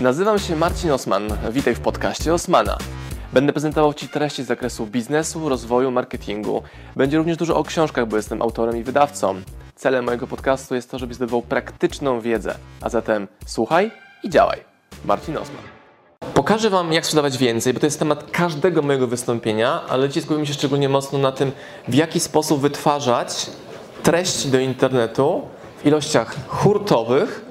Nazywam się Marcin Osman. Witaj w podcaście Osmana. Będę prezentował Ci treści z zakresu biznesu, rozwoju, marketingu. Będzie również dużo o książkach, bo jestem autorem i wydawcą. Celem mojego podcastu jest to, żebyś zdobywał praktyczną wiedzę. A zatem słuchaj i działaj. Marcin Osman. Pokażę Wam, jak sprzedawać więcej, bo to jest temat każdego mojego wystąpienia, ale dzisiaj skupimy się szczególnie mocno na tym, w jaki sposób wytwarzać treści do internetu w ilościach hurtowych,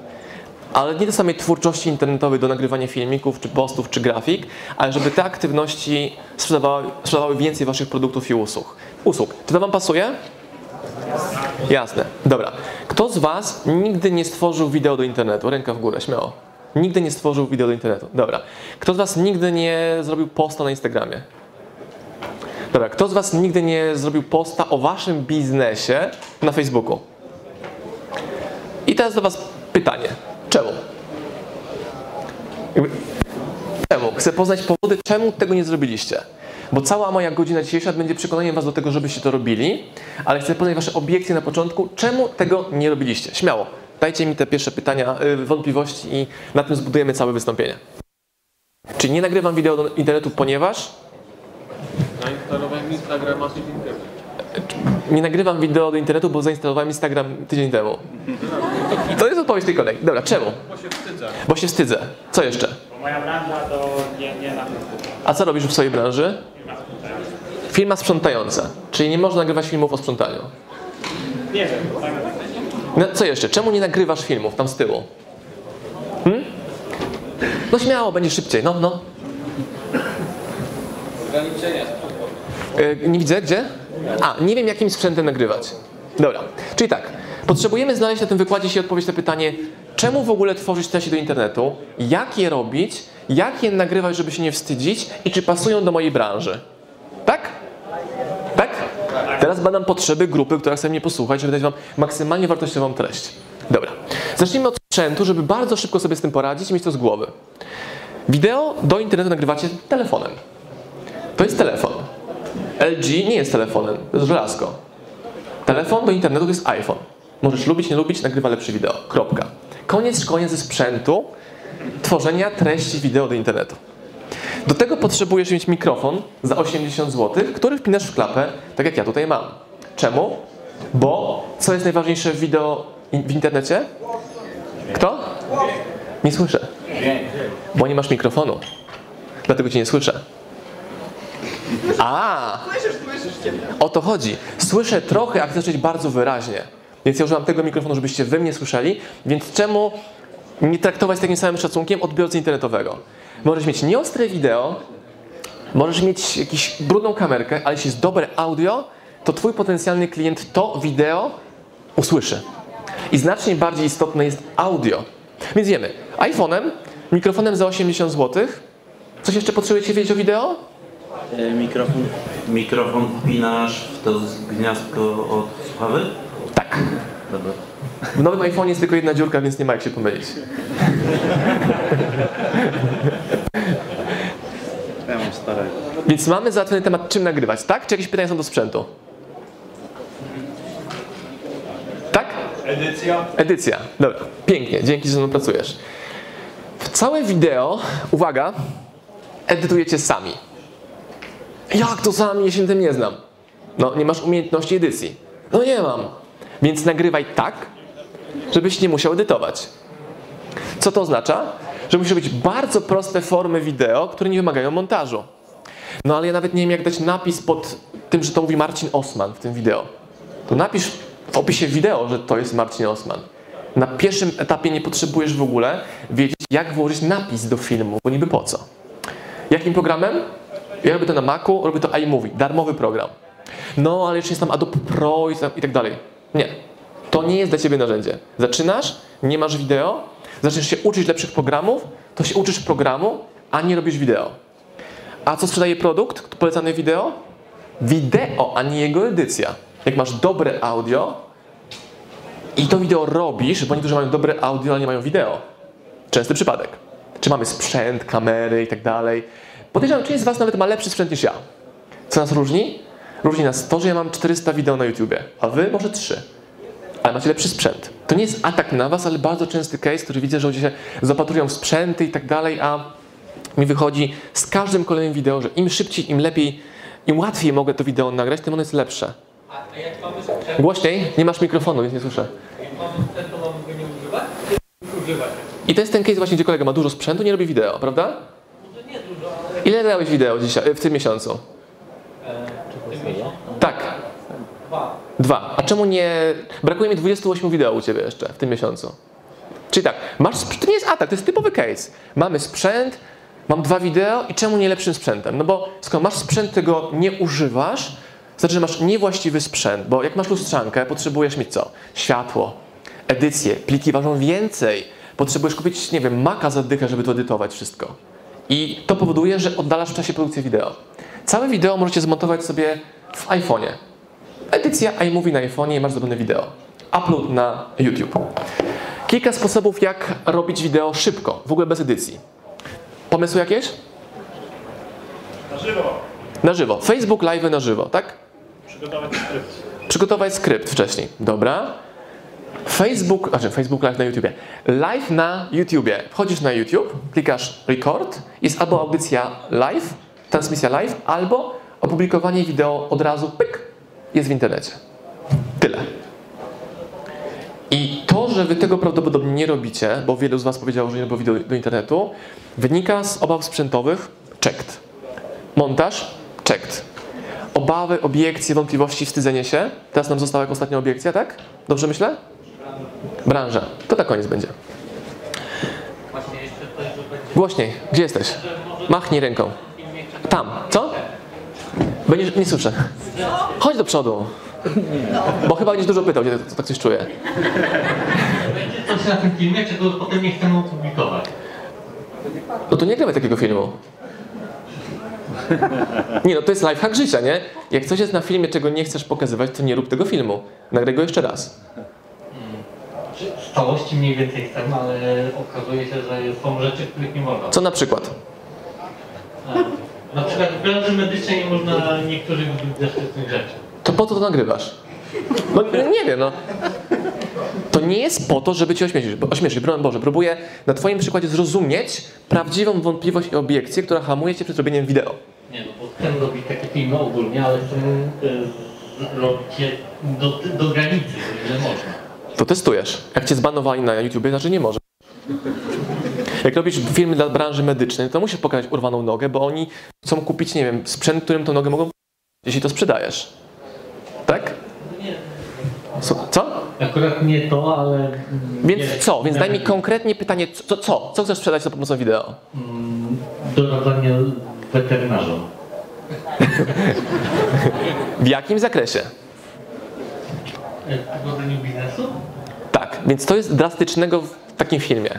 ale nie do samej twórczości internetowej do nagrywania filmików, czy postów, czy grafik, ale żeby te aktywności sprzedawały, sprzedawały więcej Waszych produktów i usług. usług. Czy to Wam pasuje? Jasne. Dobra. Kto z Was nigdy nie stworzył wideo do internetu? Ręka w górę, śmiało. Nigdy nie stworzył wideo do internetu. Dobra. Kto z Was nigdy nie zrobił posta na Instagramie? Dobra. Kto z Was nigdy nie zrobił posta o Waszym biznesie na Facebooku? I teraz do Was pytanie. Czemu? Czemu? Chcę poznać powody, czemu tego nie zrobiliście. Bo cała moja godzina dzisiejsza będzie przekonaniem Was do tego, żebyście to robili, ale chcę poznać Wasze obiekcje na początku, czemu tego nie robiliście. Śmiało, dajcie mi te pierwsze pytania, yy, wątpliwości i na tym zbudujemy całe wystąpienie. Czy nie nagrywam wideo do internetu, ponieważ Zainstalowałem Instagrama temu. Nie nagrywam wideo do internetu, bo zainstalowałem Instagram tydzień temu. To jest odpowiedź tej kolegi. Dobra, czemu? Bo się wstydzę. Bo się wstydzę. Co jeszcze? Bo moja branża to nie, nie na. A co robisz w swojej branży? Firma sprzątająca. Czyli nie można nagrywać filmów o sprzątaniu. Nie wiem, tak No, co jeszcze? Czemu nie nagrywasz filmów tam z tyłu? Hmm? No śmiało, będzie szybciej. No, no. Ograniczenia E, nie widzę, gdzie? A, nie wiem jakim sprzętem nagrywać. Dobra, czyli tak. Potrzebujemy znaleźć na tym wykładzie się odpowiedź na pytanie, czemu w ogóle tworzyć treści do internetu, jak je robić, jak je nagrywać, żeby się nie wstydzić i czy pasują do mojej branży. Tak? Tak? Teraz badam potrzeby grupy, która chce mnie posłuchać, żeby dać Wam maksymalnie wartościową treść. Dobra. Zacznijmy od sprzętu, żeby bardzo szybko sobie z tym poradzić i mieć to z głowy. Wideo do internetu nagrywacie telefonem. To jest telefon. LG nie jest telefonem, to jest żelazko. Telefon do internetu to jest iPhone. Możesz lubić, nie lubić, nagrywa lepsze wideo. Kropka. Koniec szkolenia ze sprzętu tworzenia treści wideo do internetu. Do tego potrzebujesz mieć mikrofon za 80 zł, który wpinasz w klapę, tak jak ja tutaj mam. Czemu? Bo co jest najważniejsze w wideo w internecie? Kto? Nie słyszę. Bo nie masz mikrofonu. Dlatego cię nie słyszę. A! O to chodzi. Słyszę trochę, a chcę słyszeć bardzo wyraźnie. Więc ja używam tego mikrofonu, żebyście wy mnie słyszeli. Więc czemu nie traktować z takim samym szacunkiem odbiorcy internetowego? Możesz mieć nieostre wideo, możesz mieć jakąś brudną kamerkę, ale jeśli jest dobre audio, to twój potencjalny klient to wideo usłyszy. I znacznie bardziej istotne jest audio. Więc wiemy, iPhone'em, mikrofonem za 80 zł. Coś jeszcze potrzebujecie wiedzieć o wideo? E, Mikrofon, mikrofon wpinasz w to gniazdko od słuchawy? Tak. Dobra. W nowym iPhone jest tylko jedna dziurka, więc nie ma jak się pomylić. Ja mam starego. Więc mamy załatwiony temat, czym nagrywać, tak? Czy jakieś pytania są do sprzętu? Tak? Edycja. Edycja. Dobra, pięknie, dzięki, że ze mną pracujesz. W całe wideo, uwaga, edytujecie sami. Jak to sami? Ja się tym nie znam. No, nie masz umiejętności edycji. No nie mam. Więc nagrywaj tak, żebyś nie musiał edytować. Co to oznacza? Że muszą być bardzo proste formy wideo, które nie wymagają montażu. No ale ja nawet nie wiem, jak dać napis pod tym, że to mówi Marcin Osman w tym wideo. To napisz w opisie wideo, że to jest Marcin Osman. Na pierwszym etapie nie potrzebujesz w ogóle wiedzieć, jak włożyć napis do filmu, bo niby po co. Jakim programem? Ja robię to na Macu, robię to iMovie, darmowy program. No, ale jeszcze jest tam Adobe Pro i, tak dalej. Nie. To nie jest dla Ciebie narzędzie. Zaczynasz, nie masz wideo, zaczniesz się uczyć lepszych programów, to się uczysz programu, a nie robisz wideo. A co sprzedaje produkt polecany wideo? Wideo, a nie jego edycja. Jak masz dobre audio i to wideo robisz, bo niektórzy mają dobre audio, ale nie mają wideo. Częsty przypadek. Czy mamy sprzęt, kamery i tak dalej. Podejrzewam, część z Was nawet ma lepszy sprzęt niż ja. Co nas różni? Różni nas to, że ja mam 400 wideo na YouTubie, a Wy może 3. ale macie lepszy sprzęt. To nie jest atak na was, ale bardzo częsty case, który widzę, że ludzie się zapatrują w sprzęty i tak dalej, a mi wychodzi z każdym kolejnym wideo, że im szybciej, im lepiej, im łatwiej mogę to wideo nagrać, tym ono jest lepsze. Głośniej, nie masz mikrofonu, więc nie słyszę. I to jest ten case właśnie, gdzie kolega ma dużo sprzętu, nie robi wideo, prawda? Może nie dużo, ale Ile dałeś wideo dzisiaj, w tym miesiącu? Tak, dwa. A czemu nie... Brakuje mi 28 wideo u Ciebie jeszcze w tym miesiącu. Czyli tak, masz, to nie jest atak, to jest typowy case. Mamy sprzęt, mam dwa wideo i czemu nie lepszym sprzętem? No bo skoro masz sprzęt, tego nie używasz, znaczy, że masz niewłaściwy sprzęt, bo jak masz lustrzankę, potrzebujesz mieć co? Światło, edycję, pliki ważą więcej. Potrzebujesz kupić, nie wiem, maka za dychę, żeby to edytować wszystko. I to powoduje, że oddalasz w czasie produkcję wideo. Całe wideo możecie zmontować sobie w iPhone'ie. Edycja iMovie na iPhone'ie i masz zrobione wideo. Upload na YouTube. Kilka sposobów, jak robić wideo szybko, w ogóle bez edycji. Pomysły jakieś? Na żywo. Na żywo. Facebook live na żywo, tak? Przygotować skrypt. Przygotować skrypt wcześniej. Dobra. Facebook, znaczy Facebook Live na YouTubie. Live na YouTubie. Wchodzisz na YouTube, klikasz record, jest albo audycja live, transmisja live, albo opublikowanie wideo od razu, pyk, jest w internecie. Tyle. I to, że wy tego prawdopodobnie nie robicie, bo wielu z was powiedziało, że nie wideo do internetu, wynika z obaw sprzętowych, checked. Montaż, checked. Obawy, obiekcje, wątpliwości, wstydzenie się. Teraz nam została jak ostatnia obiekcja, tak? Dobrze myślę? Branża. To na koniec będzie. Głośniej. Gdzie jesteś? Machnij ręką. Tam. Co? Będziesz... Nie słyszę. Chodź do przodu. Bo chyba będziesz dużo pytał, gdzie tak coś czuję. Będzie coś na tym filmie, czego potem nie chcemy opublikować. No to nie gramy takiego filmu. Nie no, to jest lifehack życia, nie? Jak coś jest na filmie, czego nie chcesz pokazywać, to nie rób tego filmu. Nagraj go jeszcze raz. Całości mniej więcej chcemy, ale okazuje się, że są rzeczy, których nie można. Co na przykład? Na przykład w branży medycznej nie można niektórych zaszczytnych rzeczy. To po co to nagrywasz? No nie wiem, no. To nie jest po to, żeby cię ośmieszyć. Ośmieszyć, broń Boże. Próbuję na twoim przykładzie zrozumieć prawdziwą wątpliwość i obiekcję, która hamuje cię przed robieniem wideo. Nie no, bo chcemy robić takie filmy ogólnie, ale e, robić je do, do granicy, ile można. To testujesz. Jak cię zbanowali na YouTubie, znaczy nie może. Jak robisz filmy dla branży medycznej, to musisz pokazać urwaną nogę, bo oni chcą kupić, nie wiem, sprzęt, którym tą nogę mogą jeśli to sprzedajesz. Tak? Co? co? Akurat nie to, ale... Więc nie- co? Więc daj mi konkretnie pytanie, co? Co, co chcesz sprzedać za pomocą wideo? Mm, Doradzanie weterynarzom. W jakim zakresie? Prowadzeniu biznesu? Tak, więc to jest drastycznego w takim filmie.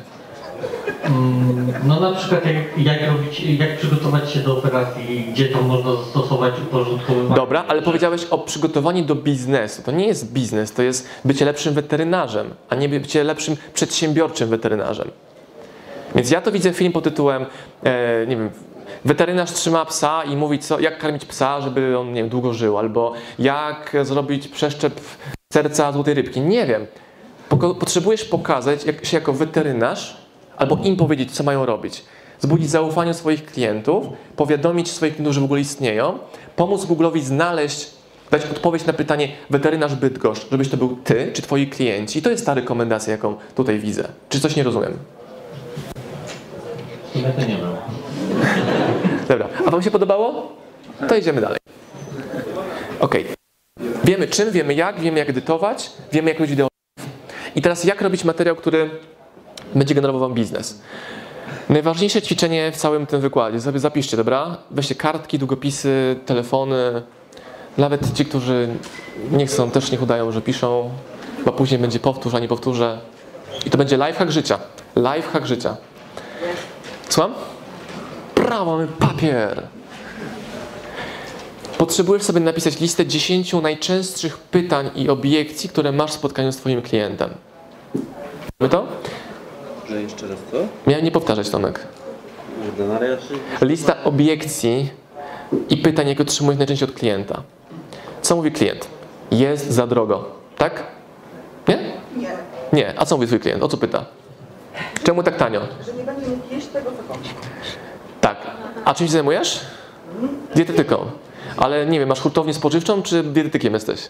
Mm, No na przykład jak, jak robić, jak przygotować się do operacji, gdzie to można zastosować uporządkowywanie. Dobra, ale powiedziałeś o przygotowaniu do biznesu. To nie jest biznes, to jest bycie lepszym weterynarzem, a nie bycie lepszym przedsiębiorczym weterynarzem. Więc ja to widzę film pod tytułem, e, nie wiem, weterynarz trzyma psa i mówi, co, jak karmić psa, żeby on nie wiem, długo żył, albo jak zrobić przeszczep serca złotej rybki. Nie wiem. Potrzebujesz pokazać jak, się jako weterynarz, albo im powiedzieć, co mają robić. Zbudzić zaufanie swoich klientów, powiadomić swoich klientów, że w ogóle istnieją, pomóc Google'owi znaleźć, dać odpowiedź na pytanie weterynarz Bydgoszcz, żebyś to był ty czy twoi klienci. I to jest ta rekomendacja, jaką tutaj widzę. Czy coś nie rozumiem? Sumie to nie wiem. Dobra, a Wam się podobało? To idziemy dalej. Ok. Wiemy czym, wiemy jak, wiemy jak edytować, wiemy jak robić wideo. I teraz jak robić materiał, który będzie generował Wam biznes. Najważniejsze ćwiczenie w całym tym wykładzie, sobie zapiszcie, dobra? Weźcie kartki, długopisy, telefony. Nawet ci, którzy nie chcą, też niech udają, że piszą, bo później będzie powtórz, a nie powtórzę. I to będzie lifehack życia. Lifehack życia. Słucham? Brawo, mamy papier. Potrzebujesz sobie napisać listę 10 najczęstszych pytań i obiekcji, które masz w spotkaniu z Twoim klientem. Mamy to? Że jeszcze raz co? Miałem nie powtarzać, Tomek. Lista obiekcji i pytań, jakie otrzymujesz najczęściej od klienta. Co mówi klient? Jest za drogo, tak? Nie? Nie, Nie. A co mówi twój klient? O co pyta? Czemu tak tanio? że nie będzie mógł jeść tego, co. Tak. A czym się zajmujesz? Dietetyką. Ale nie wiem, masz hurtownię spożywczą, czy dietetykiem jesteś?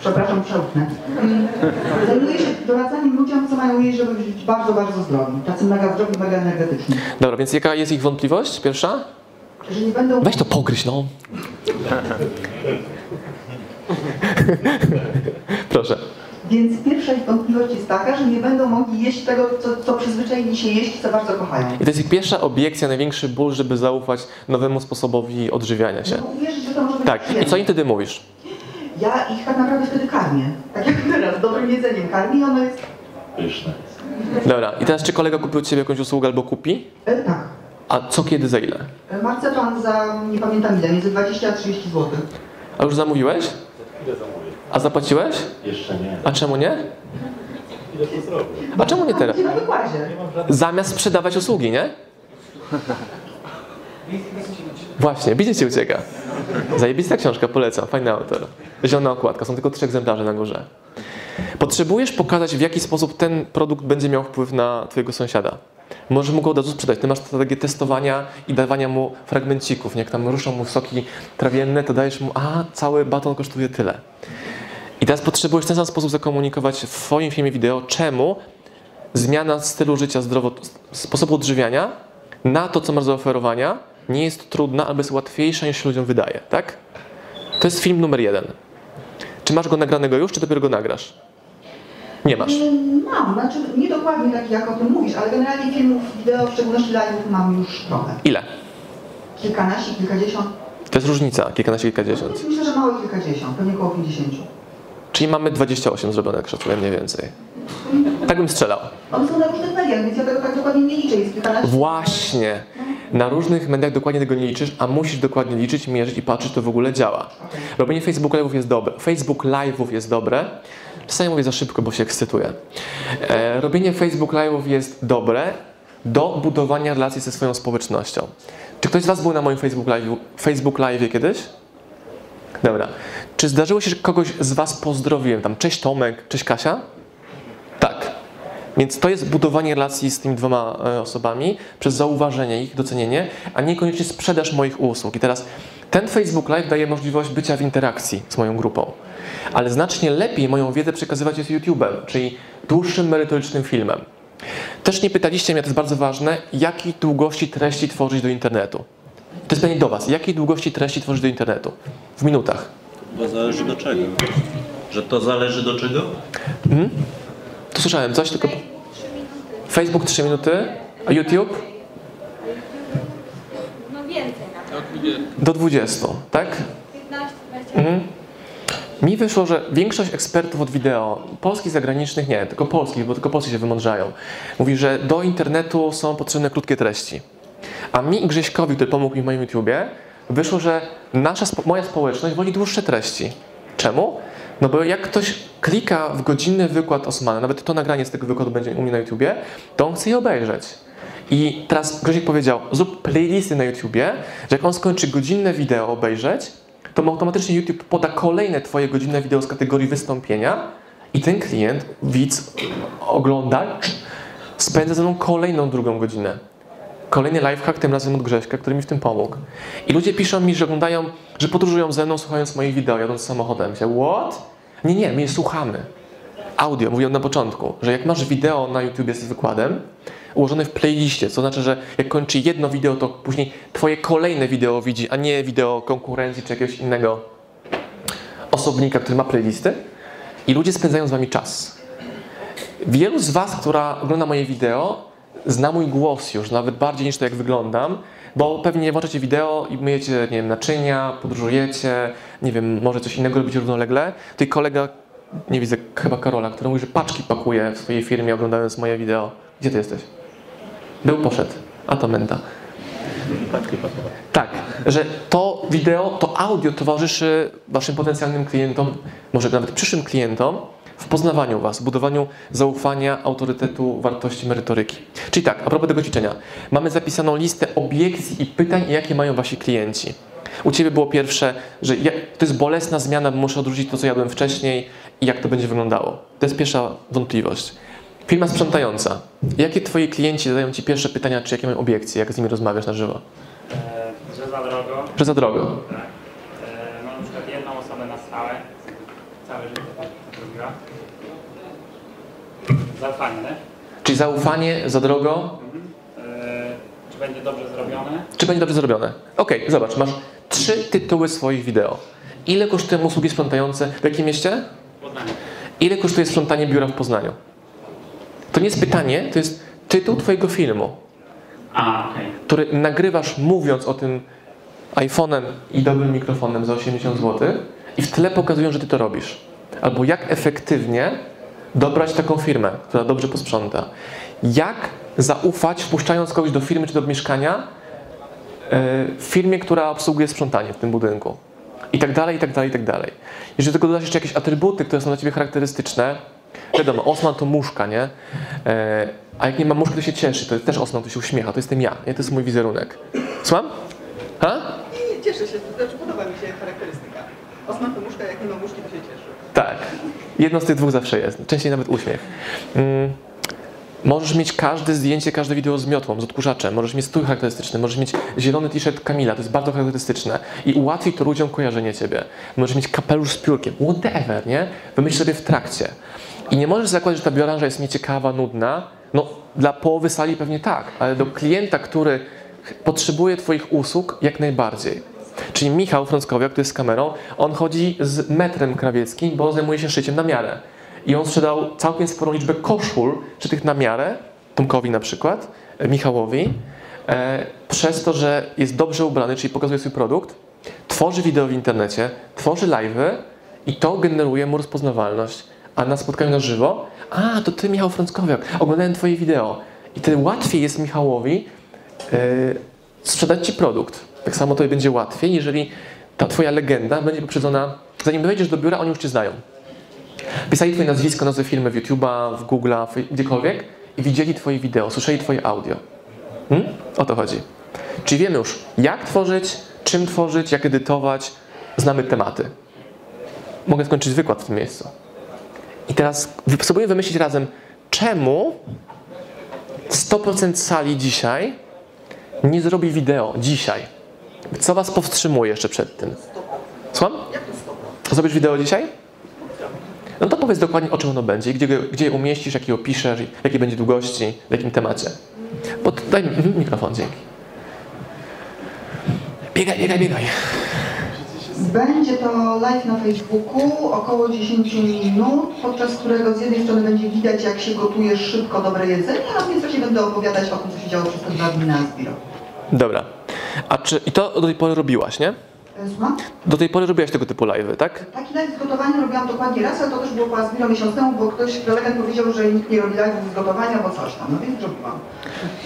Przepraszam, przełknę. Zajmuję się doradzaniem ludziom, co mają jeść, żeby być bardzo, bardzo zdrowi. Tacy mega zdrowi, mega energetyczni. Dobra, więc jaka jest ich wątpliwość? Pierwsza? Że nie będą... Weź to pogryź, no. Proszę. Więc pierwsza ich wątpliwość jest taka, że nie będą mogli jeść tego, co, co przyzwyczaili się jeść, co bardzo kochają. I to jest ich pierwsza obiekcja, największy ból, żeby zaufać nowemu sposobowi odżywiania się. Żeby uwierzyć, że to może być Tak. I przyjemne. co im wtedy mówisz? Ja ich tak naprawdę wtedy karmię. Tak jak teraz, dobrym jedzeniem karmię i ono jest... Pyszne. Dobra. I teraz czy kolega kupił od ciebie jakąś usługę albo kupi? E, tak. A co, kiedy, za ile? E, Marcepan za, nie pamiętam ile, między 20 a 30 zł. A już zamówiłeś? A zapłaciłeś? Jeszcze nie. A czemu nie? A czemu nie teraz? Zamiast sprzedawać usługi, nie? Właśnie, biznes ci ucieka. Zajebista książka, polecam, fajny autor. Zielona okładka, są tylko trzy egzemplarze na górze. Potrzebujesz pokazać, w jaki sposób ten produkt będzie miał wpływ na twojego sąsiada. Możesz mu go od razu sprzedać. Ty masz strategię testowania i dawania mu fragmencików. Jak tam ruszą mu soki trawienne, to dajesz mu, a cały baton kosztuje tyle. I teraz potrzebujesz w ten sam sposób zakomunikować w swoim filmie wideo, czemu zmiana stylu życia, zdrowo, sposobu odżywiania na to, co masz do zaoferowania, nie jest trudna, albo jest łatwiejsza niż się ludziom wydaje, tak? To jest film numer jeden. Czy masz go nagranego już, czy dopiero go nagrasz? Nie masz. Mm, Mam, znaczy nie dokładnie taki jak o tym mówisz, ale generalnie filmów, wideo, w szczególności live'ów mam już trochę. Ile? Kilkanaście, kilkadziesiąt. To jest różnica, kilkanaście, kilkadziesiąt. Myślę, że małe kilkadziesiąt, pewnie około 50. Czyli mamy 28 zrobione, jak szacuję mniej więcej. Tak bym strzelał. One są na różnych mediach, więc ja tego tak dokładnie nie liczę. Jest kilkanaście. Właśnie. Na różnych mediach dokładnie tego nie liczysz, a musisz dokładnie liczyć, mierzyć i patrzeć, czy to w ogóle działa. Robienie Facebook Live'ów jest dobre. Facebook Live'ów jest dobre. Czasami mówię za szybko, bo się ekscytuję. E, robienie Facebook Live'ów jest dobre do budowania relacji ze swoją społecznością. Czy ktoś z Was był na moim Facebook Live'ie Facebook Live'ie kiedyś? Dobra. Czy zdarzyło się, że kogoś z Was pozdrowiłem? Tam, cześć Tomek, cześć Kasia? Tak. Więc to jest budowanie relacji z tymi dwoma e, osobami przez zauważenie ich, docenienie, a niekoniecznie sprzedaż moich usług. I teraz ten Facebook Live daje możliwość bycia w interakcji z moją grupą. Ale znacznie lepiej moją wiedzę przekazywać jest YouTube'em, czyli dłuższym, merytorycznym filmem. Też nie pytaliście mnie, to jest bardzo ważne, jakiej długości treści tworzyć do internetu. To jest pytanie do Was. Jakiej długości treści tworzyć do internetu? W minutach. Bo zależy do czego. Że to zależy do czego? Tu słyszałem coś, tylko... Facebook 3 minuty, a YouTube No więcej? Do 20, tak? 15, 20. Mhm. Mi wyszło, że większość ekspertów od wideo, polskich, zagranicznych nie, tylko polskich, bo tylko polscy się wymądrzają, mówi, że do internetu są potrzebne krótkie treści. A mi i Grześkowi, który pomógł mi w moim YouTubie, wyszło, że nasza, moja społeczność woli dłuższe treści. Czemu? No bo jak ktoś klika w godzinny wykład Osmana, nawet to nagranie z tego wykładu będzie u mnie na YouTubie, to on chce je obejrzeć. I teraz Grzesiek powiedział, zrób playlisty na YouTubie, że jak on skończy godzinne wideo obejrzeć, to automatycznie YouTube poda kolejne twoje godzinne wideo z kategorii wystąpienia i ten klient, widz, oglądacz spędza ze mną kolejną drugą godzinę. Kolejny lifehack, tym razem od Grześka, który mi w tym pomógł. I ludzie piszą mi, że oglądają, że podróżują ze mną słuchając moich wideo, jadąc samochodem. Myślę, what? Nie, nie, my je słuchamy. Audio, mówiłem na początku, że jak masz wideo na YouTubie z wykładem, ułożone w playliście, co znaczy, że jak kończy jedno wideo, to później twoje kolejne wideo widzi, a nie wideo konkurencji czy jakiegoś innego osobnika, który ma playlisty i ludzie spędzają z wami czas. Wielu z was, która ogląda moje wideo, zna mój głos już, nawet bardziej niż to, jak wyglądam, bo pewnie włączacie wideo i myjecie, nie wiem, naczynia, podróżujecie, nie wiem, może coś innego robicie równolegle. Tutaj kolega, nie widzę, chyba Karola, który mówi, że paczki pakuje w swojej firmie oglądając moje wideo. Gdzie ty jesteś? Był, poszedł. A to menda. Tak, że to wideo, to audio towarzyszy waszym potencjalnym klientom, może nawet przyszłym klientom w poznawaniu was, budowaniu zaufania, autorytetu, wartości, merytoryki. Czyli tak, a propos tego ćwiczenia. Mamy zapisaną listę obiekcji i pytań, jakie mają wasi klienci. U ciebie było pierwsze, że ja, to jest bolesna zmiana, muszę odrzucić to, co jadłem wcześniej i jak to będzie wyglądało. To jest pierwsza wątpliwość. Firma sprzątająca. Jakie twoi klienci zadają ci pierwsze pytania, czy jakie mają obiekcje, jak z nimi rozmawiasz na żywo? E, że za drogo, Że za drogo. tak. E, mam na przykład jedną osobę na stałe, całe życie tak zrobiła. Zaufanie, tak? Czyli zaufanie za drogo, E, czy będzie dobrze zrobione? czy będzie dobrze zrobione? Okej, zobacz, masz trzy tytuły swoich wideo. Ile kosztują usługi sprzątające w jakim mieście? Poznanie. Ile kosztuje sprzątanie biura w Poznaniu? To nie jest pytanie, to jest tytuł twojego filmu, A, okej. który nagrywasz mówiąc o tym iPhone'em i dobrym mikrofonem za 80 zł i w tle pokazują, że ty to robisz. Albo jak efektywnie dobrać taką firmę, która dobrze posprząta. Jak zaufać, wpuszczając kogoś do firmy czy do mieszkania, e, firmie, która obsługuje sprzątanie w tym budynku. I tak dalej, i tak dalej, i tak dalej. Jeżeli do tego dodasz jeszcze jakieś atrybuty, które są dla Ciebie charakterystyczne, wiadomo, Osman to muszka, nie? E, a jak nie ma muszki, to się cieszy, to jest też Osman, to się uśmiecha, to jestem ja, nie? To jest mój wizerunek. Słucham? Ha? Nie, nie, cieszę się, to znaczy podoba mi się charakterystyka. Osman to muszka, jak nie ma muszki, to się cieszy. Tak. Jedno z tych dwóch zawsze jest. Częściej nawet uśmiech. Mm. Możesz mieć każde zdjęcie, każde wideo z miotłą, z odkurzaczem. Możesz mieć strój charakterystyczny. Możesz mieć zielony t-shirt Kamila. To jest bardzo charakterystyczne. I ułatwi to ludziom kojarzenie ciebie. Możesz mieć kapelusz z piórkiem. Whatever, nie? Wymyśl sobie w trakcie. I nie możesz zakładać, że ta branża jest nieciekawa, nudna. No, dla połowy sali pewnie tak, ale do klienta, który potrzebuje Twoich usług, jak najbardziej. Czyli Michał Frąckowiak, który jest z kamerą, on chodzi z metrem krawieckim, bo zajmuje się szyciem na miarę. I on sprzedał całkiem sporą liczbę koszul, czy tych na miarę, Tomkowi na przykład, e, Michałowi, e, przez to, że jest dobrze ubrany, czyli pokazuje swój produkt, tworzy wideo w internecie, tworzy live'y i to generuje mu rozpoznawalność. A na spotkaniu na żywo, a to ty Michał Frąckowiak, oglądałem twoje wideo. I wtedy łatwiej jest Michałowi e, sprzedać ci produkt. Tak samo to będzie łatwiej, jeżeli ta twoja legenda będzie poprzedzona, zanim wejdziesz do biura, oni już cię znają. Pisali twoje nazwisko, nazwę filmy w YouTube'a, w Google'a, gdziekolwiek i widzieli twoje wideo, słyszeli twoje audio. Hmm? O to chodzi. Czyli wiemy już, jak tworzyć, czym tworzyć, jak edytować, znamy tematy. Mogę skończyć wykład w tym miejscu. I teraz spróbuję wymyślić razem, czemu 100% sali dzisiaj nie zrobi wideo dzisiaj. Co was powstrzymuje jeszcze przed tym? Słucham? Zrobisz wideo dzisiaj? No to powiedz dokładnie, o czym ono będzie, gdzie, gdzie je umieścisz, jak je opiszesz, jakiej będzie długości, w jakim temacie. Bo daj mhm, mikrofon, dzięki. Biegaj, biegaj, biegaj. Będzie to live na Facebooku, około 10 minut, podczas którego z jednej strony będzie widać, jak się gotuje szybko dobre jedzenie, a w międzyczasie będę opowiadać o tym, co się działo przez te dwa dni na Zbiro. Dobra. A czy, i to do tej pory robiłaś, nie? Słucham? Do tej pory robiłaś tego typu live'y, tak? Taki live z gotowania robiłam dokładnie raz, ale to też było po Zbiro miesiąc temu, bo ktoś, prelegent powiedział, że nikt nie robi live'ów z gotowania, bo coś tam, no więc zrobiłam.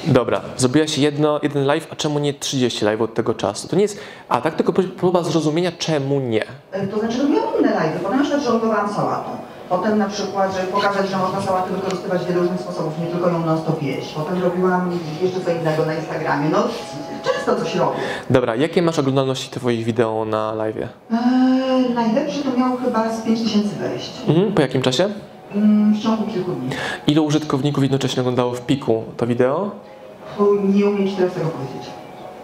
Dobra, zrobiłaś jedno, jeden live, a czemu nie 30 live od tego czasu? To nie jest. A tak tylko próba zrozumienia, czemu nie. E, To znaczy robiłam inne live'y, potem na przykład żonglowałam sałatą. Potem na przykład, żeby pokazać, że można sałatę wykorzystywać w wielu różnych sposobów, nie tylko ją non stop jeść. Potem robiłam jeszcze co innego na Instagramie. No, często coś robię. Dobra, jakie masz oglądalności Twoich wideo na live? Eee, najlepszy to miał chyba z 5000 wejść. Mhm, po jakim czasie? Mm, w ciągu kilku dni. Ilu użytkowników jednocześnie oglądało w piku to wideo? Nie umiem ci teraz tego powiedzieć.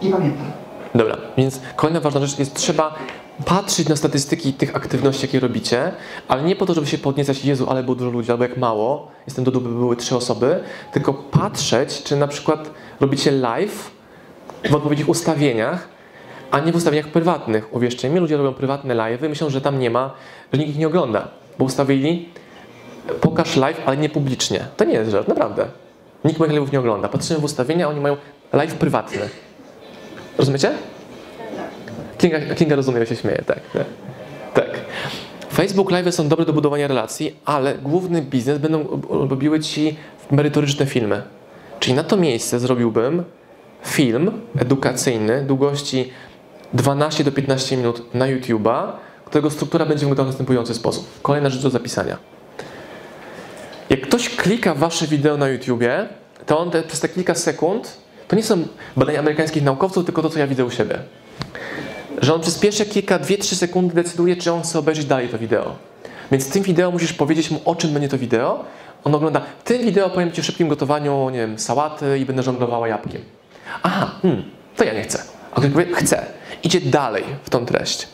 Nie pamiętam. Dobra, więc kolejna ważna rzecz jest, trzeba patrzeć na statystyki tych aktywności, jakie robicie, ale nie po to, żeby się podniecać, Jezu, ale było dużo ludzi, albo jak mało, jestem do dupy, były trzy osoby, tylko patrzeć, czy na przykład robicie live w odpowiednich ustawieniach, a nie w ustawieniach prywatnych. Uwierzcie mi, ludzie robią prywatne live, myślą, że tam nie ma, że nikt ich nie ogląda, bo ustawili pokaż live, ale nie publicznie. To nie jest żart, naprawdę. Nikt moich live'ów nie ogląda. Patrzymy w ustawienia, oni mają live prywatny. Rozumiecie? Kinga, Kinga rozumie, się śmieje, tak. Tak. tak. Facebook Live są dobre do budowania relacji, ale główny biznes będą robiły ci merytoryczne filmy. Czyli na to miejsce zrobiłbym film edukacyjny długości 12 do 15 minut na YouTube'a, którego struktura będzie wyglądała w następujący sposób. Kolejna rzecz do zapisania. Jak ktoś klika wasze wideo na YouTubie, to on te, przez te kilka sekund, to nie są badania amerykańskich naukowców, tylko to, co ja widzę u siebie. Że on przez pierwsze kilka, 2-3 sekundy decyduje, czy on chce obejrzeć dalej to wideo. Więc w tym wideo musisz powiedzieć mu, o czym będzie to wideo. On ogląda, w tym wideo powiem Ci o szybkim gotowaniu, nie wiem, sałaty i będę żonglowała jabłkiem. Aha, hmm, to ja nie chcę. A ktoś powie, chcę. Idzie dalej w tą treść.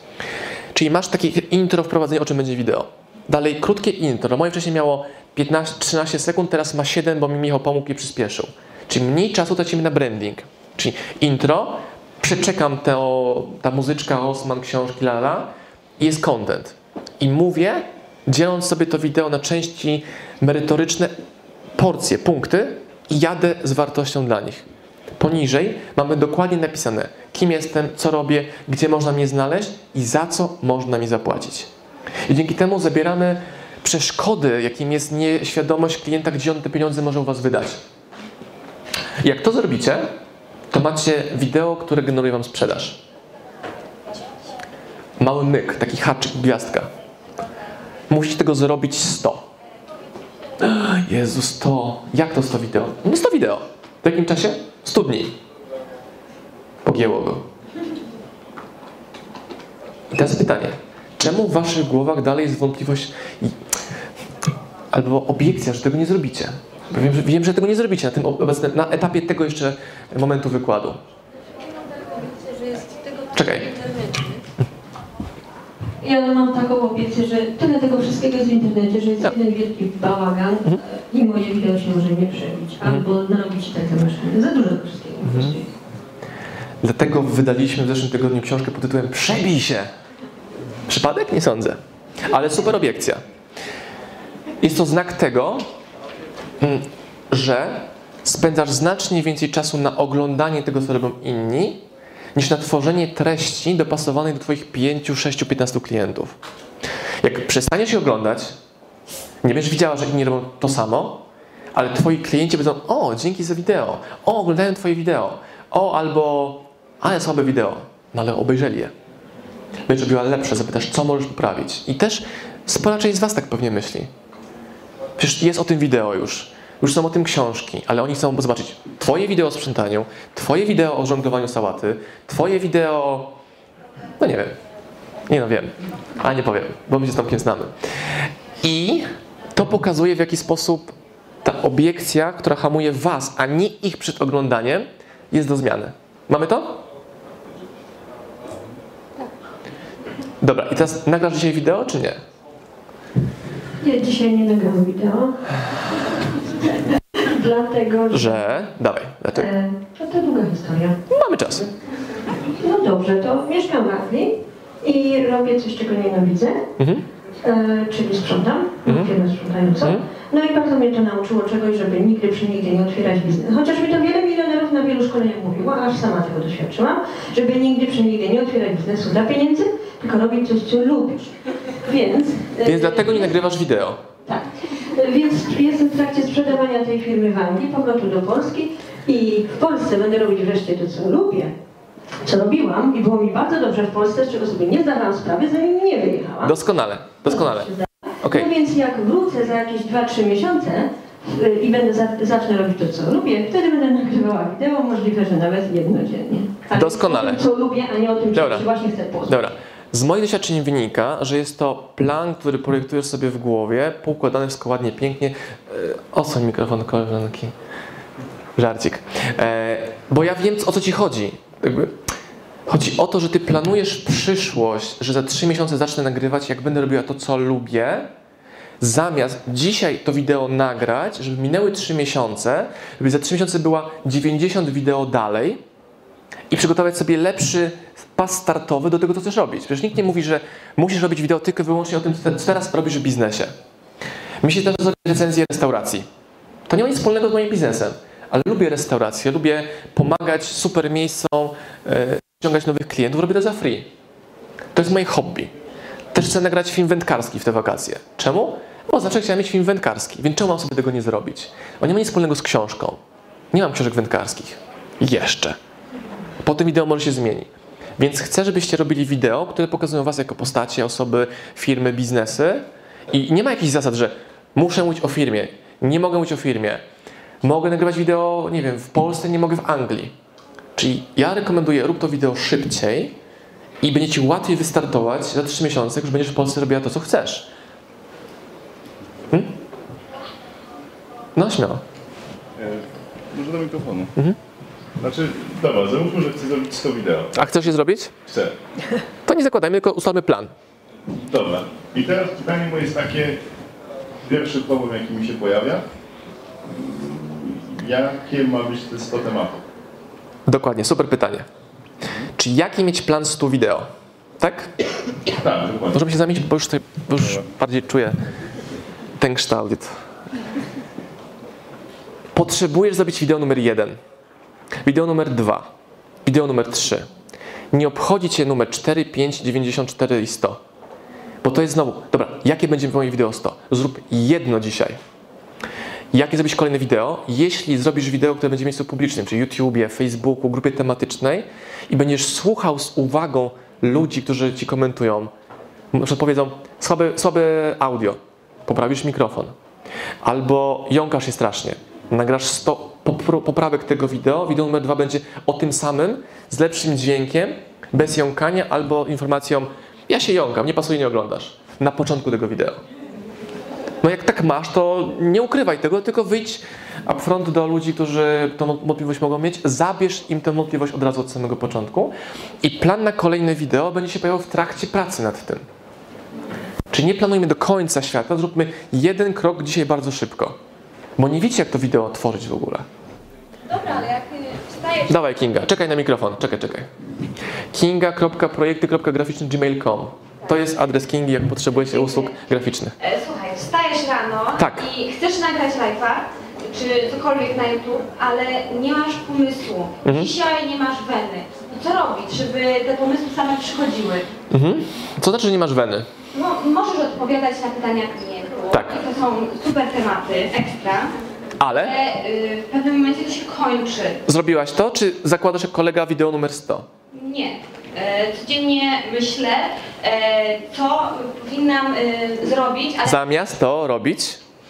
Czyli masz takie intro, wprowadzenie, o czym będzie wideo. Dalej, krótkie intro. Moje wcześniej miało 15-13 sekund, teraz ma 7, bo mi Michał pomógł i przyspieszył. Czyli mniej czasu tracimy na branding. Czyli intro, przeczekam to, ta muzyczka, Osman, książki, lala i jest content. I mówię, dzieląc sobie to wideo na części merytoryczne, porcje, punkty i jadę z wartością dla nich. Poniżej mamy dokładnie napisane, kim jestem, co robię, gdzie można mnie znaleźć i za co można mi zapłacić. I dzięki temu zabieramy przeszkody, jakim jest nieświadomość klienta, gdzie on te pieniądze może u Was wydać. Jak to zrobicie, to macie wideo, które generuje Wam sprzedaż. Mały myk, taki haczyk, gwiazdka. Musicie tego zrobić 100. Jezu, 100. Jak to 100 wideo? Nie 100 wideo. W jakim czasie? 100 dni. Pogięło go. I teraz pytanie. Czemu w waszych głowach dalej jest wątpliwość albo obiekcja, że tego nie zrobicie? Bo wiem, że, wiem, że tego nie zrobicie na, tym obecnym, na etapie tego jeszcze momentu wykładu. Czekaj. Ja mam taką obiecję, że tyle tego wszystkiego jest w internecie, że jest No. jeden wielki bałagan Mhm. i moje wideo się może nie przebić. Albo narobić takie maszyny. Za dużo tego wszystkiego. Mhm. właściwie. Dlatego wydaliśmy w zeszłym tygodniu książkę pod tytułem Przebij się! Przypadek? Nie sądzę. Ale super obiekcja. Jest to znak tego, mm, że spędzasz znacznie więcej czasu na oglądanie tego, co robią inni, niż na tworzenie treści dopasowanej do Twoich 5, 6, 15 klientów. Jak przestaniesz się oglądać, nie będziesz widziała, że inni robią to samo, ale Twoi klienci będą, o, dzięki za wideo, o, oglądają Twoje wideo, o, albo, ale słabe wideo, no ale obejrzeli je. Będziesz robiła lepsze, zapytasz, co możesz poprawić. I też spora część z Was tak pewnie myśli. Przecież jest o tym wideo już. Już są o tym książki, ale oni chcą zobaczyć Twoje wideo o sprzątaniu, Twoje wideo o żonglowaniu sałaty, Twoje wideo. No nie wiem. Nie no wiem, ale nie powiem, bo my się z Tomkiem znamy. I to pokazuje, w jaki sposób ta obiekcja, która hamuje Was, a nie ich przed oglądaniem, jest do zmiany. Mamy to? Dobra, i teraz nagrasz dzisiaj wideo, czy nie? Ja dzisiaj nie nagram wideo. Dlatego, że... Że. Dawaj, dlaczego? E, to długa historia. Mamy czas. No dobrze, to mieszkam w Anglii i robię coś, czego nienawidzę. Mhm. E, czyli sprzątam, Mhm. firmę sprzątającą. Mhm. No i bardzo mnie to nauczyło czegoś, żeby nigdy przy nigdy nie otwierać biznesu. Chociaż mi to wiele milionerów na wielu szkoleniach mówiło, aż sama tego doświadczyłam, żeby nigdy przy nigdy nie otwierać biznesu dla pieniędzy, tylko robić coś, co lubisz. Więc... e, Więc dlatego nie nagrywasz wideo. Tak. Więc jestem w trakcie sprzedawania tej firmy w Anglii, powrotu do Polski i w Polsce będę robić wreszcie to, co lubię. Co robiłam i było mi bardzo dobrze w Polsce, z czego sobie nie zdawałam sprawy, zanim nie wyjechałam. Doskonale, doskonale. Okej. No więc jak wrócę za jakieś 2-3 miesiące y, i będę za, zacznę robić to, co lubię, wtedy będę nagrywała wideo, możliwe, że nawet jednodziennie. Ale Doskonale. O tym, co lubię, a nie o tym, Dobra. co właśnie chcę poznać. Dobra. Z moich doświadczeń wynika, że jest to plan, który projektujesz sobie w głowie, poukładany wszystko ładnie, pięknie. E, Odsłoń mikrofon koleżanki. Żarcik. E, bo ja wiem, o co ci chodzi. Chodzi o to, że ty planujesz przyszłość, że za trzy miesiące zacznę nagrywać, jak będę robiła to, co lubię, zamiast dzisiaj to wideo nagrać, żeby minęły trzy miesiące, żeby za trzy miesiące była 90 wideo dalej, i przygotować sobie lepszy pas startowy do tego, co chcesz robić. Przecież nikt nie mówi, że musisz robić wideo tylko i wyłącznie o tym, co teraz robisz w biznesie. Mi się też zrobić recenzję restauracji. To nie ma nic wspólnego z moim biznesem, ale lubię restaurację, lubię pomagać super miejscom, e, ściągać nowych klientów, robię to za free. To jest moje hobby. Też chcę nagrać film wędkarski w te wakacje. Czemu? Bo zawsze chciałem mieć film wędkarski, więc czemu mam sobie tego nie zrobić? On nie ma nic wspólnego z książką. Nie mam książek wędkarskich. Jeszcze. Po tym wideo może się zmieni. Więc chcę, żebyście robili wideo, które pokazują Was jako postacie, osoby, firmy, biznesy. I nie ma jakichś zasad, że muszę mówić o firmie, nie mogę mówić o firmie. Mogę nagrywać wideo, nie wiem, w Polsce, nie mogę w Anglii. Czyli ja rekomenduję, rób to wideo szybciej i będzie Ci łatwiej wystartować za 3 miesiące, już będziesz w Polsce robiła to, co chcesz. Hmm? No, śmiało. E, może do mikrofonu. Mhm. Znaczy, dobra, załóżmy, że chcę zrobić 100 wideo. A chcesz je zrobić? Chcę. To nie zakładajmy, tylko ustalmy plan. Dobra. I teraz pytanie moje jest takie, pierwszy problem jaki mi się pojawia, jakie ma być te 100 tematów? Dokładnie, super pytanie. Czy jaki mieć plan 100 wideo? Tak? Tak, dokładnie. Możemy się zamienić, bo już, tutaj, bo już bardziej czuję ten kształt. Potrzebujesz zrobić wideo numer jeden, wideo numer dwa, wideo numer trzy. Nie obchodzi cię numer 4, 5, 94 i 100. Bo to jest znowu, dobra, jakie będzie moje wideo 100? Zrób jedno dzisiaj. Jakie zrobisz kolejne wideo? Jeśli zrobisz wideo, które będzie w miejscu publicznym, czyli YouTubie, Facebooku, grupie tematycznej i będziesz słuchał z uwagą ludzi, którzy ci komentują, na przykład powiedzą słabe, słabe audio, poprawisz mikrofon, albo jąkasz się strasznie, nagrasz 100 popro- poprawek tego wideo, wideo numer dwa będzie o tym samym, z lepszym dźwiękiem, bez jąkania, albo informacją ja się jąkam, nie pasuje, nie oglądasz, na początku tego wideo. No jak tak masz, to nie ukrywaj tego, tylko wyjdź upfront do ludzi, którzy tą wątpliwość mogą mieć, zabierz im tę wątpliwość od razu od samego początku i plan na kolejne wideo będzie się pojawiał w trakcie pracy nad tym. Czyli nie planujmy do końca świata, zróbmy jeden krok dzisiaj bardzo szybko. Bo nie wiecie, jak to wideo tworzyć w ogóle. Dobra, ale jak wstajesz... Dawaj Kinga, czekaj na mikrofon, czekaj, czekaj. kinga.projekty.graficzny.gmail.com To jest adres Kingi, jak potrzebujecie usług graficznych. E, Słuchaj, wstajesz rano Tak. i chcesz nagrać live'a, czy cokolwiek na YouTube, ale nie masz pomysłu. Mhm. Dzisiaj nie masz weny. I co robić, żeby te pomysły same przychodziły? Mhm. Co znaczy, że nie masz weny? No, możesz odpowiadać na pytania klientów. Tak. To są super tematy, ekstra. Ale Ale y, w pewnym momencie to się kończy. zrobiłaś to, czy zakładasz jak kolega wideo numer 100? Nie. E, Codziennie myślę, e, co powinnam e, zrobić, ale... Zamiast to robić,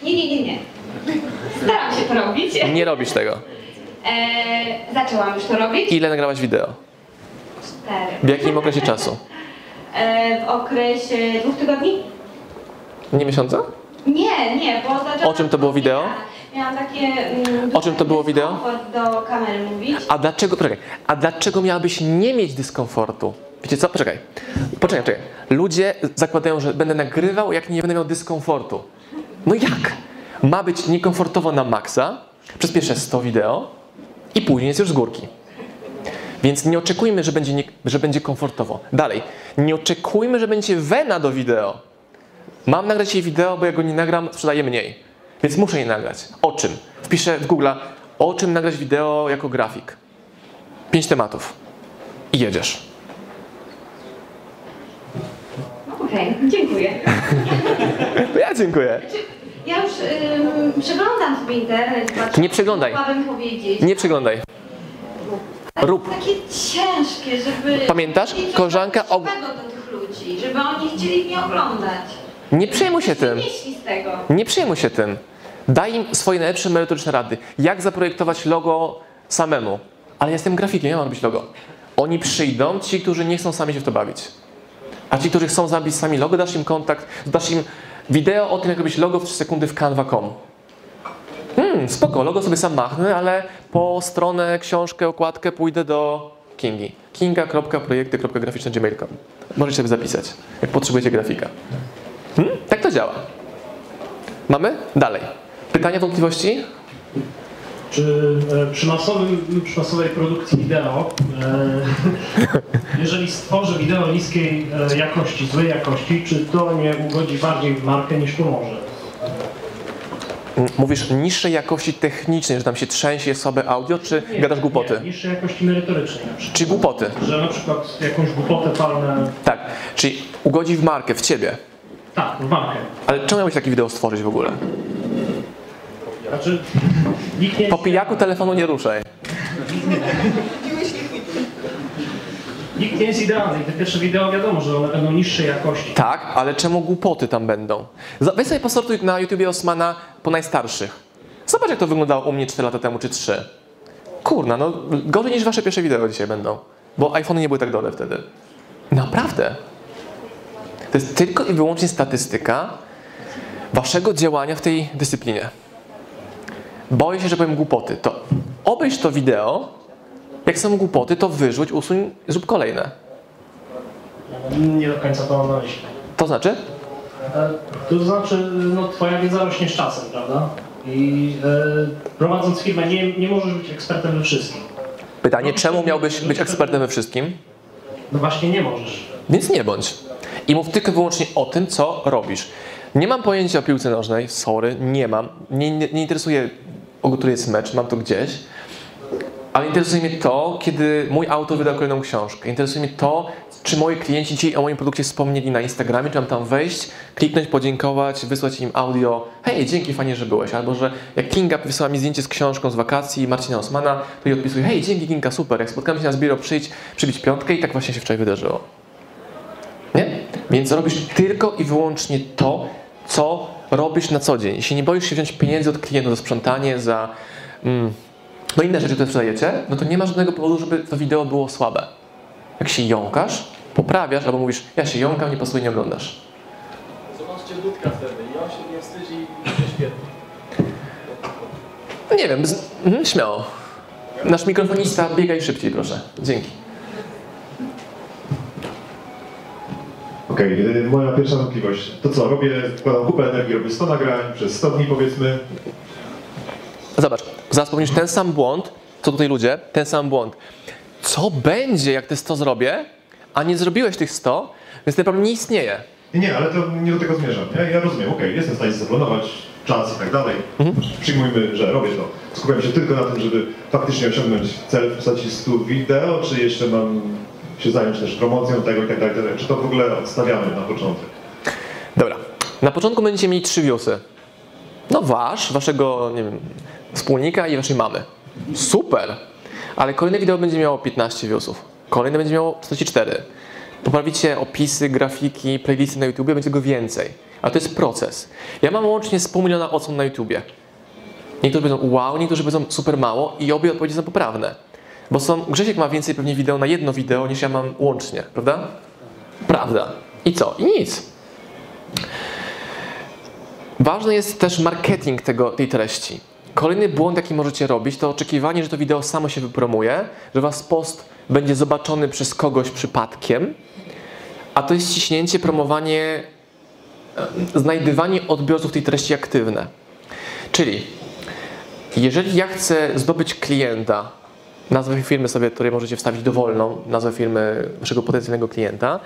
Nie, nie, nie, nie. Staram się to robić. nie robisz tego. E, zaczęłam już to robić. Ile nagrałaś wideo? Cztery. W jakim okresie czasu? E, w okresie dwóch tygodni? Nie miesiąca? Nie, nie, bo zaczęłam... O czym to było wideo? Miałam takie... Mm, O czym to było wideo? do kamery mówić. A dlaczego, poczekaj, a dlaczego miałabyś nie mieć dyskomfortu? Wiecie co? Poczekaj. Poczekaj, poczekaj. Ludzie zakładają, że będę nagrywał, jak nie będę miał dyskomfortu. No jak? Ma być niekomfortowo na maksa przez pierwsze 100 wideo i później jest już z górki. Więc nie oczekujmy, że będzie, nie, że będzie komfortowo. Dalej, nie oczekujmy, że będzie wena do wideo. Mam nagrać jej wideo, bo jak go nie nagram, sprzedaję mniej. Więc muszę je nagrać. O czym? Wpiszę w Google, o czym nagrać wideo jako grafik. Pięć tematów. I jedziesz. Okej, dziękuję. Ja dziękuję. Ja już ym, przeglądam sobie internet. Nie przeglądaj. Nie przeglądaj. Rób. Takie ciężkie, żeby... Pamiętasz? Koleżanka og- do tych ludzi, żeby oni chcieli mnie oglądać. Nie przejmuj się tym. Nie przejmuj się tym. Daj im swoje najlepsze merytoryczne rady. Jak zaprojektować logo samemu. Ale ja jestem grafikiem, ja mam robić logo. Oni przyjdą, ci, którzy nie chcą sami się w to bawić. A ci, którzy chcą zabić sami logo, dasz im kontakt, dasz im wideo o tym, jak robić logo w 3 sekundy w canva.com. Hmm, spoko, logo sobie sam machnę, ale po stronę, książkę, okładkę pójdę do Kingi. kinga.projekty.graficzne.gmail.com Możecie sobie zapisać, jak potrzebujecie grafika. Hmm? Tak to działa. Mamy? Dalej. Pytania, wątpliwości? Czy e, przy, masowym, przy masowej produkcji wideo, e, jeżeli stworzę wideo niskiej e, jakości, złej jakości, czy to nie ugodzi bardziej w markę niż pomoże? Mówisz niższej jakości technicznej, że tam się trzęsie słabe audio, czy Nie, gadasz głupoty? Nie, niższej jakości merytorycznej na przykład. Czy głupoty? Że na przykład jakąś głupotę palnę, Tak. Czyli ugodzi w markę, w ciebie. tak, w markę. Ale czemu miałeś takie wideo stworzyć w ogóle? Znaczy, nikt nie Po pijaku telefonu nie ruszaj. Nikt nie jest idealny i te pierwsze wideo wiadomo, że one będą niższej jakości. Tak, ale czemu głupoty tam będą? Weź sobie posortuj na YouTubie Osmana po najstarszych. Zobacz, jak to wyglądało u mnie 4 lata temu, czy 3. Kurna, no gorzej niż wasze pierwsze wideo dzisiaj będą. Bo iPhony nie były tak dole wtedy. Naprawdę. To jest tylko i wyłącznie statystyka waszego działania w tej dyscyplinie. boję się, że powiem głupoty, to obejrz to wideo, jak są głupoty, to wyrzuć, usuń, zrób kolejne. Nie do końca to mam na myśli. To znaczy? To znaczy, no, twoja wiedza rośnie z czasem, prawda? I e, prowadząc firmę nie, nie możesz być ekspertem we wszystkim. Pytanie, czemu miałbyś być ekspertem we wszystkim? No właśnie nie możesz. Więc nie bądź. I mów tylko wyłącznie o tym, co robisz. Nie mam pojęcia o piłce nożnej, sorry, nie mam. Nie, nie, nie interesuje, o który jest mecz, mam to gdzieś. Ale interesuje mnie to, kiedy mój autor wyda kolejną książkę. Interesuje mnie to, czy moi klienci dzisiaj o moim produkcie wspomnieli na Instagramie, czy mam tam wejść, kliknąć, podziękować, wysłać im audio. Hej, dzięki, fajnie, że byłeś. Albo, że jak Kinga wysłała mi zdjęcie z książką z wakacji Marcina Osmana, to jej odpisuję, hej, dzięki Kinga, super. Jak spotkamy się na Zbiro, przyjdź, przybić piątkę i tak właśnie się wczoraj wydarzyło. Nie? Więc robisz tylko i wyłącznie to, co robisz na co dzień. Jeśli nie boisz się wziąć pieniędzy od klientów za sprzątanie, za mm, no inne rzeczy, które sprzedajecie, no to nie ma żadnego powodu, żeby to wideo było słabe. Jak się jąkasz, poprawiasz, albo mówisz, ja się jąkam, nie pasuje, nie oglądasz. Zobaczcie Dudka wtedy i on się nie wstydzi i świetnie. No nie wiem, z, mhm, śmiało. Nasz mikrofonista, biegaj szybciej, proszę. Dzięki. Okej, y, moja pierwsza wątpliwość. To co, robię, wkładam kupę energii, robię 100 nagrań przez 100 dni powiedzmy. Zobacz, zaraz popełnisz ten sam błąd, co tutaj ludzie, ten sam błąd. Co będzie, jak te 100 zrobię, a nie zrobiłeś tych 100, więc ten problem nie istnieje. Nie, nie, ale to nie do tego zmierzam. Nie? Ja rozumiem, okej, jestem w stanie zaplanować czas i tak dalej. Przyjmujmy, że robię to. Skupiam się tylko na tym, żeby faktycznie osiągnąć cel w postaci 100 wideo, czy jeszcze mam się zająć też promocją tego i tak dalej, tak. Czy to w ogóle odstawiamy na początek? Dobra. Na początku będziecie mieli trzy viewsy. No wasz, waszego, nie wiem, wspólnika i waszej mamy. Super! Ale kolejne wideo będzie miało 15 viewsów. Kolejne będzie miało 44. Poprawicie opisy, grafiki, playlisty na YouTube, będzie tego więcej. Ale to jest proces. Ja mam łącznie z pół miliona odsłon na YouTubie. Niektórzy powiedzą wow, niektórzy powiedzą super mało i obie odpowiedzi są poprawne. Bo są, Grzesiek ma więcej pewnie wideo na jedno wideo niż ja mam łącznie, prawda? Prawda. I co? I nic. Ważny jest też marketing tego, tej treści. Kolejny błąd, jaki możecie robić, to oczekiwanie, że to wideo samo się wypromuje, że was post będzie zobaczony przez kogoś przypadkiem, a to jest ciśnięcie, promowanie, e, znajdywanie odbiorców tej treści aktywne. Czyli jeżeli ja chcę zdobyć klienta, nazwę firmy sobie, której możecie wstawić dowolną, nazwę firmy waszego potencjalnego klienta,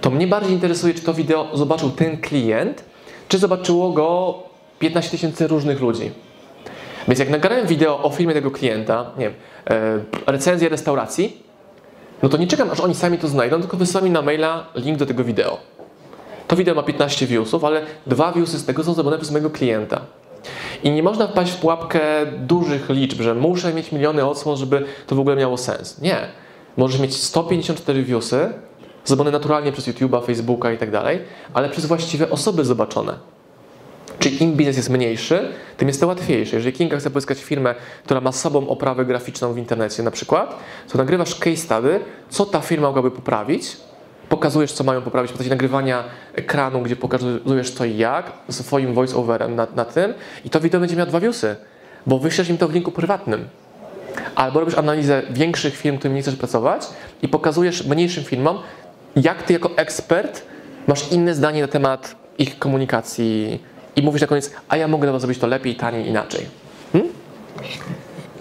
to mnie bardziej interesuje, czy to wideo zobaczył ten klient, czy zobaczyło go 15 tysięcy różnych ludzi. Więc jak nagrałem wideo o filmie tego klienta, nie wiem, e, recenzję restauracji, no to nie czekam, aż oni sami to znajdą, tylko wysyłam mi na maila link do tego wideo. To wideo ma 15 viewsów, ale dwa viewsy z tego są zrobione przez mojego klienta. I nie można wpaść w pułapkę dużych liczb, że muszę mieć miliony odsłon, żeby to w ogóle miało sens. Nie. Możesz mieć 154 viewsy, zrobione naturalnie przez YouTube'a, Facebooka i tak dalej, ale przez właściwe osoby zobaczone. Czyli im biznes jest mniejszy, tym jest to łatwiejsze. Jeżeli Kinga chce pozyskać firmę, która ma sobą oprawę graficzną w internecie na przykład, to nagrywasz case study, co ta firma mogłaby poprawić, pokazujesz, co mają poprawić w postaci nagrywania ekranu, gdzie pokazujesz co i jak, z swoim voice-overem na, na tym i to wideo będzie miało dwa viewsy, bo wyślesz im to w linku prywatnym. Albo robisz analizę większych firm, którymi nie chcesz pracować i pokazujesz mniejszym firmom, jak ty jako ekspert masz inne zdanie na temat ich komunikacji i mówisz na koniec, a ja mogę was zrobić to lepiej, taniej, inaczej. Hmm?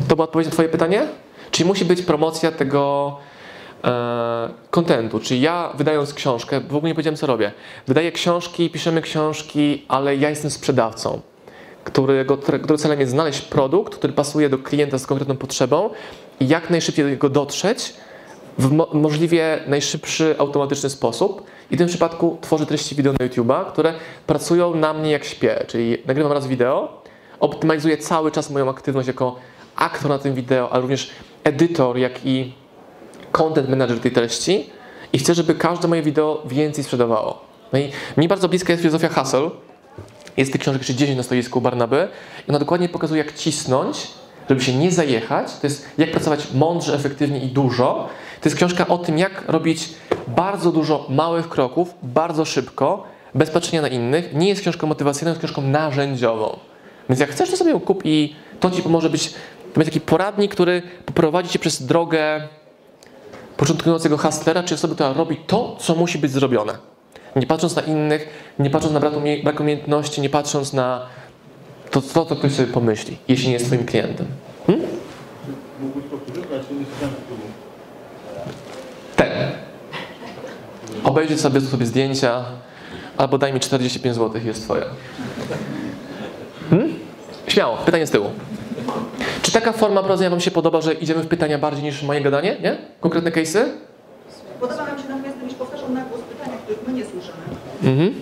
To była odpowiedź na twoje pytanie? Czyli musi być promocja tego kontentu, czyli ja wydając książkę, w ogóle nie powiedziałem co robię, wydaję książki, piszemy książki, ale ja jestem sprzedawcą, którego, którego celem jest znaleźć produkt, który pasuje do klienta z konkretną potrzebą i jak najszybciej do niego dotrzeć w mo możliwie najszybszy, automatyczny sposób. I w tym przypadku tworzę treści wideo na YouTube'a, które pracują na mnie jak śpię, czyli nagrywam raz wideo, optymalizuję cały czas moją aktywność jako aktor na tym wideo, ale również edytor, jak i content manager tej treści i chcę, żeby każde moje wideo więcej sprzedawało. No i mi bardzo bliska jest filozofia Hustle. Jest tych książek jeszcze 10 na stoisku Barnaby i ona dokładnie pokazuje, jak cisnąć, żeby się nie zajechać. To jest jak pracować mądrze, efektywnie i dużo. To jest książka o tym, jak robić bardzo dużo małych kroków, bardzo szybko, bez patrzenia na innych. Nie jest książką motywacyjną, jest książką narzędziową. Więc jak chcesz, to sobie ją kup i To ci pomoże być, taki poradnik, który poprowadzi cię przez drogę początkującego hustlera, czy osoby, która robi to, co musi być zrobione. Nie patrząc na innych, nie patrząc na brak, brak umiejętności, nie patrząc na to, co to ktoś sobie pomyśli, jeśli nie jest twoim klientem. Hmm? Mógłbyś powtórzyć, bo ja się nie słyszałem tytułu. Ten. Obejrzyj sobie, sobie zdjęcia, albo daj mi 45 zł, jest twoja. Hmm? Śmiało, pytanie z tyłu. Czy taka forma prowadzenia Wam się podoba, że idziemy w pytania bardziej niż moje gadanie? Nie? Konkretne case'y? Podoba nam się natomiast, gdybyś powtarzał na głos pytania, których my nie słyszymy. Mhm.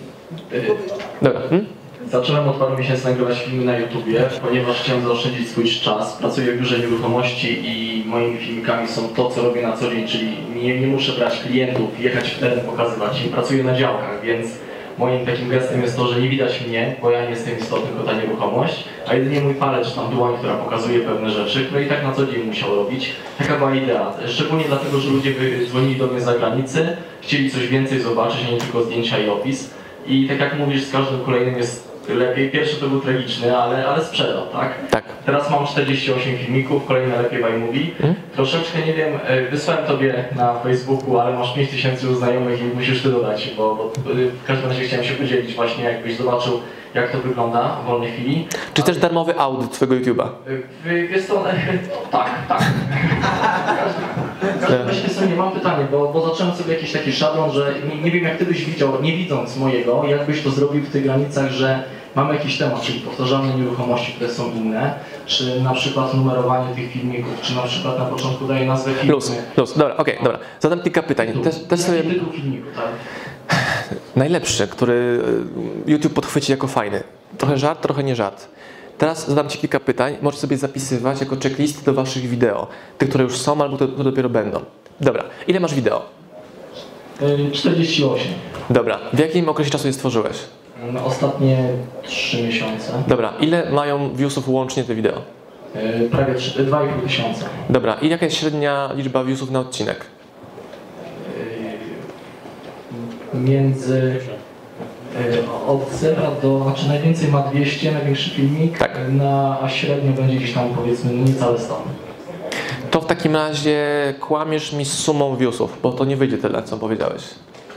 Dobra. Hmm? Zacząłem od paru miesięcy nagrywać filmy na YouTubie, ponieważ chciałem zaoszczędzić swój czas. Pracuję w biurze nieruchomości i moimi filmikami są to, co robię na co dzień, czyli nie, nie muszę brać klientów, jechać w teren, pokazywać im. Pracuję na działkach, więc moim takim gestem jest to, że nie widać mnie, bo ja nie jestem istotny, tylko ta nieruchomość, a jedynie mój palec czy tam dłoń, która pokazuje pewne rzeczy, które i tak na co dzień musiał robić. Taka była idea. Szczególnie dlatego, że ludzie dzwonili do mnie z zagranicy, chcieli coś więcej zobaczyć, nie tylko zdjęcia i opis. I tak jak mówisz, z każdym kolejnym jest lepiej. Pierwszy to był tragiczny, ale, ale sprzedał, tak? Tak. Teraz mam 48 filmików, kolejne lepiej by mówi. Troszeczkę nie wiem, e, wysłałem tobie na Facebooku, ale masz 5000 już znajomych i musisz ty dodać, bo, bo e, w każdym razie chciałem się podzielić właśnie, jakbyś zobaczył, jak to wygląda w wolnej chwili. Czy też darmowy audyt Twojego YouTube'a? Wy- Wiesz co, tak, tak. W każdym razie wiesz co, nie mam pytanie, bo, bo zacząłem sobie jakiś taki szablon, że nie, nie wiem jak ty byś widział, nie widząc mojego, jak byś to zrobił w tych granicach, że mamy jakiś temat, czyli powtarzalne nieruchomości, które są inne, czy na przykład numerowanie tych filmików, czy na przykład na początku daję nazwę filmu. Plus, plus. Dobra, okej, dobra. Zadam kilka pytań. Też, też sobie... Tytuł filmiku, tak? Najlepszy, który y, YouTube podchwyci jako fajny. Trochę żart, trochę nie żart. Teraz zadam Ci kilka pytań. Możesz sobie zapisywać jako checklisty do Waszych wideo. Tych, które już są albo te, które dopiero będą. Dobra. Ile masz wideo? Y, 48. Dobra. W jakim okresie czasu je stworzyłeś? No, Ostatnie 3 miesiące. Dobra. Ile mają viewsów łącznie te wideo? Y, Prawie 3 2,5 tysiąca. Dobra. I jaka jest średnia liczba viewsów na odcinek? między y, od 0 do, znaczy najwięcej ma 200, największy filmik, na, a średnio będzie gdzieś tam powiedzmy niecałe 100. To w takim razie kłamiesz mi z sumą viewsów, bo to nie wyjdzie tyle, co powiedziałeś.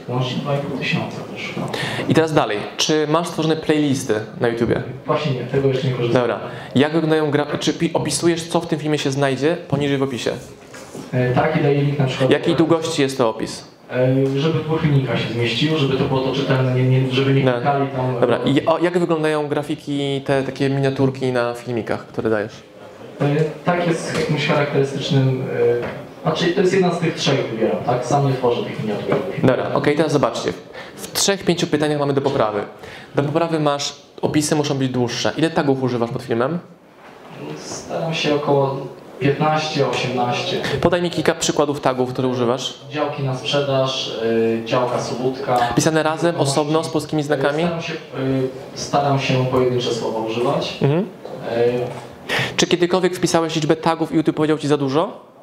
Łącznie 2,5 tysiąca. No. I teraz dalej. Czy masz stworzone playlisty na YouTubie? Właśnie nie, tego jeszcze nie korzystam. Dobra. Jak wyglądają gra... Czy pi- opisujesz, co w tym filmie się znajdzie poniżej w opisie? Y, Tak i daję link na przykład. Jakiej długości jest to opis? y, Żeby filmikach się zmieściło, żeby to było to czytelne, nie, nie, żeby nie klikali tam. Dobra. I o, jak wyglądają grafiki, te takie miniaturki na filmikach, które dajesz? Y, Tak jest jakimś charakterystycznym. y, Znaczy to jest jedna z tych trzech wybieram, tak? Sam nie tworzę tych miniaturek. Dobra, okej, teraz zobaczcie. W trzech, pięciu pytaniach mamy do poprawy. Do poprawy masz, opisy muszą być dłuższe. Ile tagów używasz pod filmem? Staram się około 15-18. Podaj mi kilka przykładów tagów, które używasz. Działki na sprzedaż, y, działka Sobótka. Pisane razem, osobno, z polskimi znakami? Staram się, y, staram się pojedyncze słowa używać. Mhm. Y, Czy kiedykolwiek wpisałeś liczbę tagów i YouTube powiedział Ci za dużo?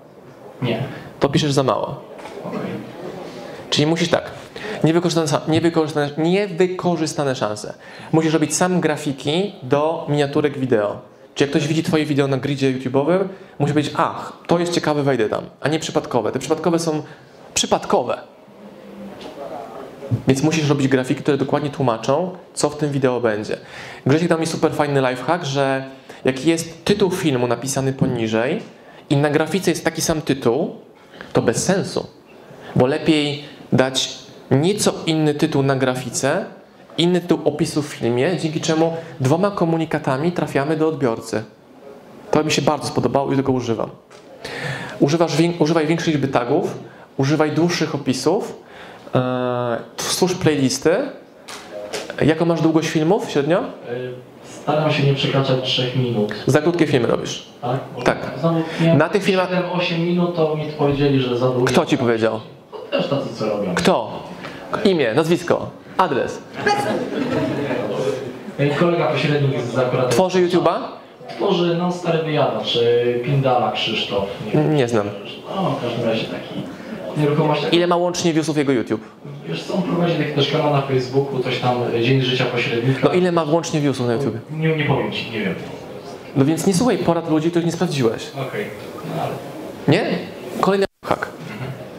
Nie. To piszesz za mało. Czyli musisz tak. Niewykorzystane, niewykorzystane, niewykorzystane szanse. Musisz robić sam grafiki do miniaturek wideo. Czy jak ktoś widzi Twoje wideo na gridzie YouTube'owym, musi powiedzieć, ach, to jest ciekawe, wejdę tam, a nie przypadkowe. Te przypadkowe są przypadkowe. Więc musisz robić grafiki, które dokładnie tłumaczą, co w tym wideo będzie. Grzesiek dał mi super fajny lifehack, że jak jest tytuł filmu napisany poniżej i na grafice jest taki sam tytuł, to bez sensu. Bo lepiej dać nieco inny tytuł na grafice, inny tytuł opisu w filmie, dzięki czemu dwoma komunikatami trafiamy do odbiorcy. To mi się bardzo spodobało i tego używam. Używasz, używaj większej liczby tagów, używaj dłuższych opisów, e, stwórz playlisty. Jaką masz długość filmów średnio? Staram się nie przekraczać 3 minut. Za krótkie filmy robisz. Tak? Tak. Na tych filmach- 7-8 minut to mi powiedzieli, że za długo. Kto ci powiedział? Też tacy co robią. Kto? Imię, nazwisko, adres. Kolega pośrednik z akurat. Tworzy YouTube'a? Tworzy no stary wyjadacz, y, Pindala Krzysztof. Nie, Nie znam. no, w każdym razie taki. Ile ma łącznie viewsów jego YouTube? Wiesz co, on prowadzi też kanał na Facebooku, coś tam, y, Dzień Życia Pośrednika. No ile ma łącznie viewsów na YouTube? Nie, nie powiem ci, nie wiem. No więc nie słuchaj porad ludzi, których nie sprawdziłeś. Okej, no ale... Nie? Kolejny hak.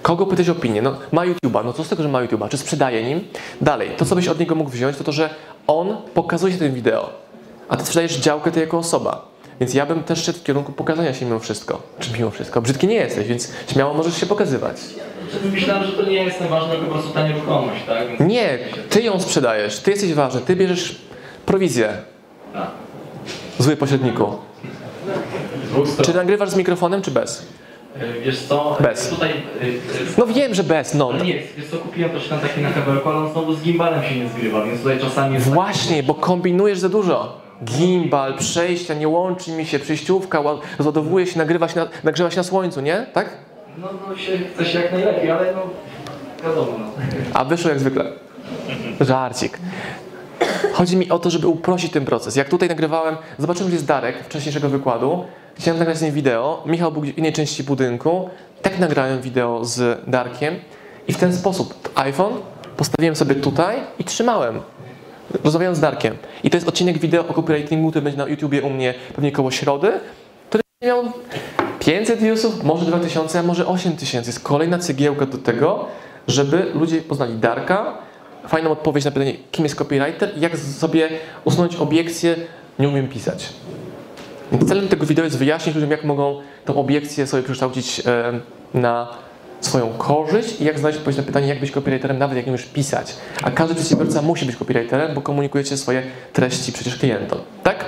Kogo pytać o opinię? No, ma YouTube'a, no co z tego, że ma YouTube'a? Czy sprzedaje nim? Dalej, to co byś od niego mógł wziąć, to to, że on pokazuje się tym wideo, a ty sprzedajesz działkę ty jako osoba. Więc ja bym też szedł w kierunku pokazania się mimo wszystko. Czy mimo wszystko? Brzydki nie jesteś, więc śmiało możesz się pokazywać. Myślałem, że to nie jest ważne, tylko po prostu ta nieruchomość, tak? Więc... Nie, ty ją sprzedajesz, ty jesteś ważny, ty bierzesz prowizję. Tak. Zły pośredniku. Czy nagrywasz z mikrofonem, czy bez? E, Wiesz co? Bez. Tutaj... e, e, No wiem, że bez, no. No nie, wiesz co, kupiłem też tam taki na kabelku, ale on znowu z gimbalem się nie zgrywa, więc tutaj czasami jest... Właśnie, bo kombinujesz za dużo. Gimbal, przejścia, nie łączy mi się, przejściówka, ła- rozładowuje się, nagrywa się, na, nagrzewa się na słońcu, nie? Tak? No, no się się jak najlepiej, ale no... Wiadomo, no. A wyszło jak zwykle. Żarcik. Chodzi mi o to, żeby uprościć ten proces. Jak tutaj nagrywałem, zobaczyłem, że jest Darek wcześniejszego wykładu. Chciałem nagrać z nim wideo. Michał był w innej części budynku. Tak nagrałem wideo z Darkiem. I w ten sposób iPhone postawiłem sobie tutaj i trzymałem. Rozmawiałem z Darkiem. I to jest odcinek wideo o copywritingu, który będzie na YouTubie u mnie pewnie koło środy, który miał 500 viewsów, może 2000, a może 8000. Jest kolejna cegiełka do tego, żeby ludzie poznali Darka, fajną odpowiedź na pytanie, kim jest copywriter i jak sobie usunąć obiekcję, nie umiem pisać. Więc celem tego wideo jest wyjaśnić ludziom, jak mogą tą obiekcję sobie przekształcić e, na swoją korzyść i jak znaleźć odpowiedź na pytanie, jak być copywriterem, nawet jak nie umiesz pisać. A każdy przedsiębiorca musi być copywriterem, bo komunikujecie swoje treści przecież klientom. Tak?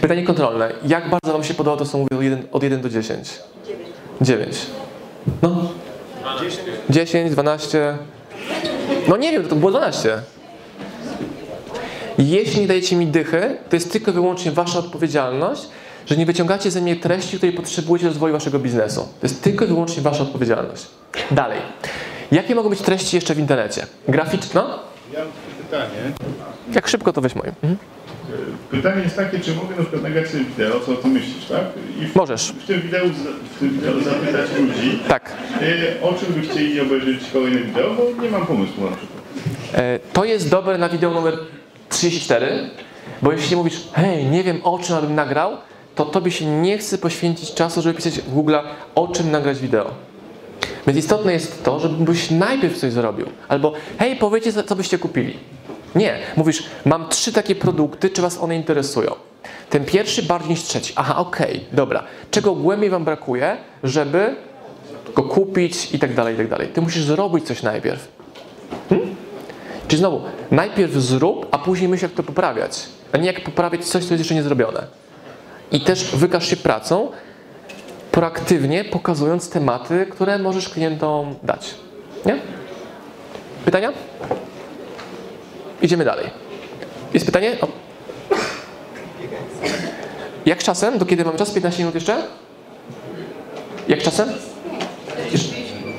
Pytanie kontrolne. Jak bardzo Wam się podoba to, co mówię od 1, od 1 do 10? 9. No. 10, 12. No nie wiem, to było 12. Jeśli nie dajecie mi dychy, to jest tylko i wyłącznie wasza odpowiedzialność, że nie wyciągacie ze mnie treści, której potrzebujecie do rozwoju waszego biznesu. To jest tylko i wyłącznie wasza odpowiedzialność. Dalej. Jakie mogą być treści jeszcze w internecie? Graficzna? Ja mam pytanie. Jak szybko to weź moje. Mhm. Pytanie jest takie, czy mogę na przykład nagrać sobie wideo, co ty myślisz, tak? I w, Możesz. W tym wideo, w tym wideo zapytać ludzi, Tak. e, o czym by chcieli obejrzeć kolejne wideo, bo nie mam pomysłu na przykład. E, To jest dobre na wideo numer 34, bo jeśli mówisz, hej, nie wiem o czym abym nagrał, to tobie się nie chce poświęcić czasu, żeby pisać w Google, o czym nagrać wideo. Więc istotne jest to, żebyś najpierw coś zrobił. Albo, hej, powiedzcie, co- co byście kupili. Nie, mówisz, mam trzy takie produkty, czy was one interesują? Ten pierwszy bardziej niż trzeci. Aha, okej, dobra. Czego głębiej wam brakuje, żeby go kupić i tak dalej, i tak dalej. Ty musisz zrobić coś najpierw. Hmm? Czyli znowu, najpierw zrób, a później myśl, jak to poprawiać. A nie jak poprawiać coś, co jest jeszcze nie zrobione. I też wykaż się pracą, proaktywnie pokazując tematy, które możesz klientom dać. Nie? Pytania? Idziemy dalej. Jest pytanie? O. Jak czasem? Do kiedy mamy czas? 15 minut jeszcze? Jak czasem? Jeszcze,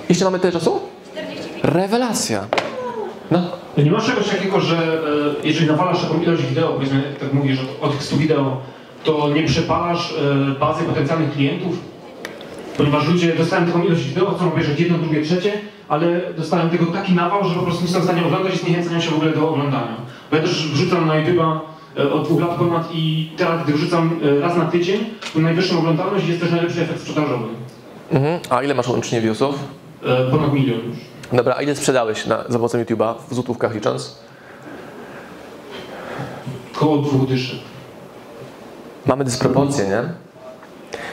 jeszcze mamy tyle czasu? Rewelacja. No. Nie masz czegoś takiego, że e, jeżeli nawalasz taką ilość wideo, powiedzmy, tak mówisz, od, od tych 100 wideo, to nie przepalasz e, bazy potencjalnych klientów? Ponieważ ludzie dostają taką ilość wideo, chcą obejrzeć jedno, drugie, trzecie, ale dostają tego taki nawał, że po prostu nie są w stanie oglądać i zniechęcają się w ogóle do oglądania. Bo ja też wrzucam na YouTube'a e, od dwóch lat ponad i teraz, gdy wrzucam e, raz na tydzień, to najwyższą oglądalność jest też najlepszy efekt sprzedażowy. Mhm. A ile masz łącznie viewsów? E, ponad milion już. Dobra, a ile sprzedałeś na, za pomocą YouTube'a w złotówkach licząc? Koło dwóch dyszy. Mamy dysproporcję, nie?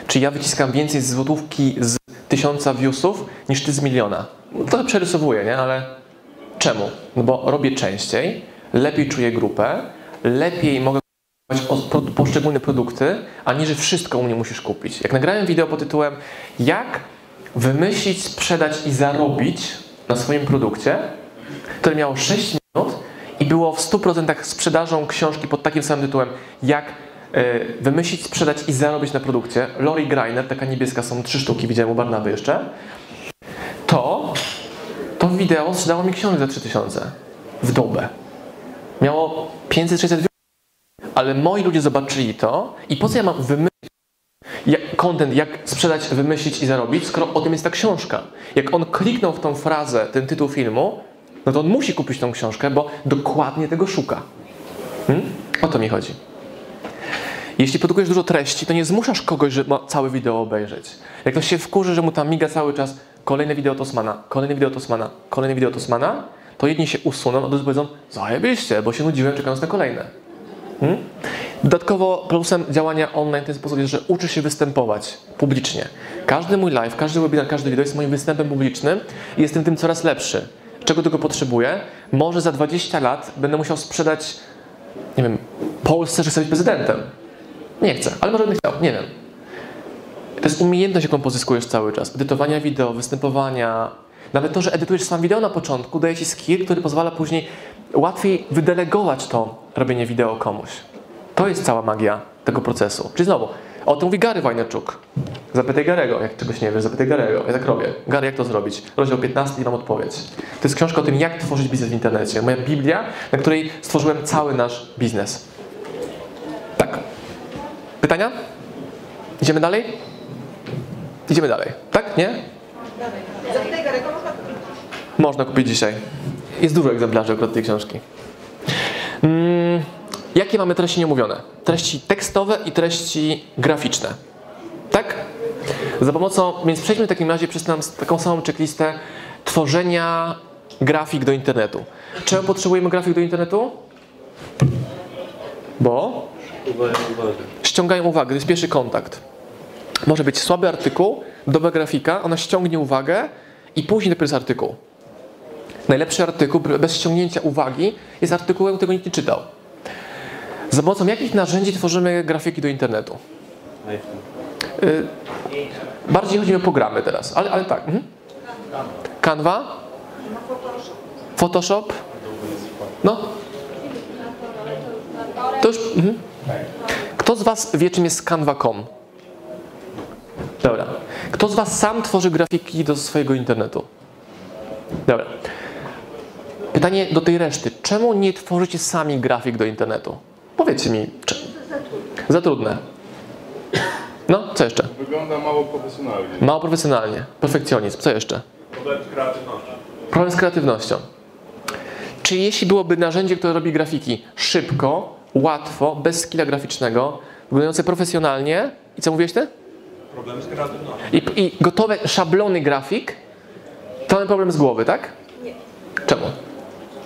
Czy ja wyciskam więcej z złotówki z tysiąca viewsów niż ty z miliona? No, trochę przerysowuję, nie? Ale czemu? No bo robię częściej, lepiej czuję grupę, lepiej mogę kupować poszczególne produkty, aniżeli wszystko u mnie musisz kupić. Jak nagrałem wideo pod tytułem Jak wymyślić, sprzedać i zarobić na swoim produkcie, które miało 6 minut i było w 100% sprzedażą książki pod takim samym tytułem Jak e, wymyślić, sprzedać i zarobić na produkcie. Lori Greiner, taka niebieska, są trzy sztuki, widziałem u Barnaby jeszcze. To wideo sprzedało mi książek za 3000 w dobę. Miało 500-600 views, ale moi ludzie zobaczyli to i po co ja mam wymyślić jak, content, jak sprzedać, wymyślić i zarobić, skoro o tym jest ta książka. Jak on kliknął w tą frazę, ten tytuł filmu, no to on musi kupić tą książkę, bo dokładnie tego szuka. Hmm? O to mi chodzi. Jeśli produkujesz dużo treści, to nie zmuszasz kogoś, że ma całe wideo obejrzeć. Jak ktoś się wkurzy, że mu tam miga cały czas kolejne wideo Tosmana, kolejne wideo Tosmana, kolejne wideo Tosmana, to jedni się usuną, a drudzy powiedzą, zajebiście, bo się nudziłem czekając na kolejne. Hmm? Dodatkowo plusem działania online w ten sposób jest, że uczy się występować publicznie. Każdy mój live, każdy webinar, każdy wideo jest moim występem publicznym i jestem tym coraz lepszy. Czego tego potrzebuję? Może za 20 lat będę musiał sprzedać, nie wiem, Polsce, że chcę być prezydentem. Nie chcę, ale może będę chciał, nie wiem. To jest umiejętność, jaką pozyskujesz cały czas. Edytowania wideo, występowania. Nawet to, że edytujesz sam wideo na początku, daje ci skill, który pozwala później łatwiej wydelegować to robienie wideo komuś. To jest cała magia tego procesu. Czyli znowu, o tym mówi Gary Wajnerczuk. Zapytaj Garego, jak czegoś nie wiesz, zapytaj Garego. Ja tak robię. Gary, jak to zrobić? Rozdział 15 i mam odpowiedź. To jest książka o tym, jak tworzyć biznes w internecie. Moja Biblia, na której stworzyłem cały nasz biznes. Tak. Pytania? Idziemy dalej? Idziemy dalej. Tak? Nie? Można kupić dzisiaj. Jest dużo egzemplarzy akurat tej książki. Mm, jakie mamy treści nieomówione? Treści tekstowe i treści graficzne. Tak? Za pomocą, więc przejdźmy w takim razie przez tam taką samą checklistę tworzenia grafik do internetu. Czemu potrzebujemy grafik do internetu? Bo ściągają uwagę, to jest pierwszy kontakt. Może być słaby artykuł, dobra grafika, ona ściągnie uwagę i później dopiero jest artykuł. Najlepszy artykuł bez ściągnięcia uwagi jest artykułem, którego nikt nie czytał. Za pomocą jakich narzędzi tworzymy grafiki do internetu? Y, bardziej chodzi o programy teraz, ale, ale tak. Mhm. Canva? Photoshop? No. To już. Mhm. Kto z Was wie, czym jest Canva.com? Dobra. Kto z Was sam tworzy grafiki do swojego internetu? Dobra. Pytanie do tej reszty. Czemu nie tworzycie sami grafik do internetu? Powiedzcie mi. Czy... Za trudne. No, co jeszcze? Wygląda mało profesjonalnie. Mało profesjonalnie. Perfekcjonizm. Co jeszcze? Problem z kreatywnością. Problem z kreatywnością. Czy jeśli byłoby narzędzie, które robi grafiki szybko, łatwo, bez skilla graficznego, wyglądające profesjonalnie i co mówiłeś ty? Problem z. I, I gotowe szablony grafik, to mamy problem z głowy, tak? Nie. Czemu?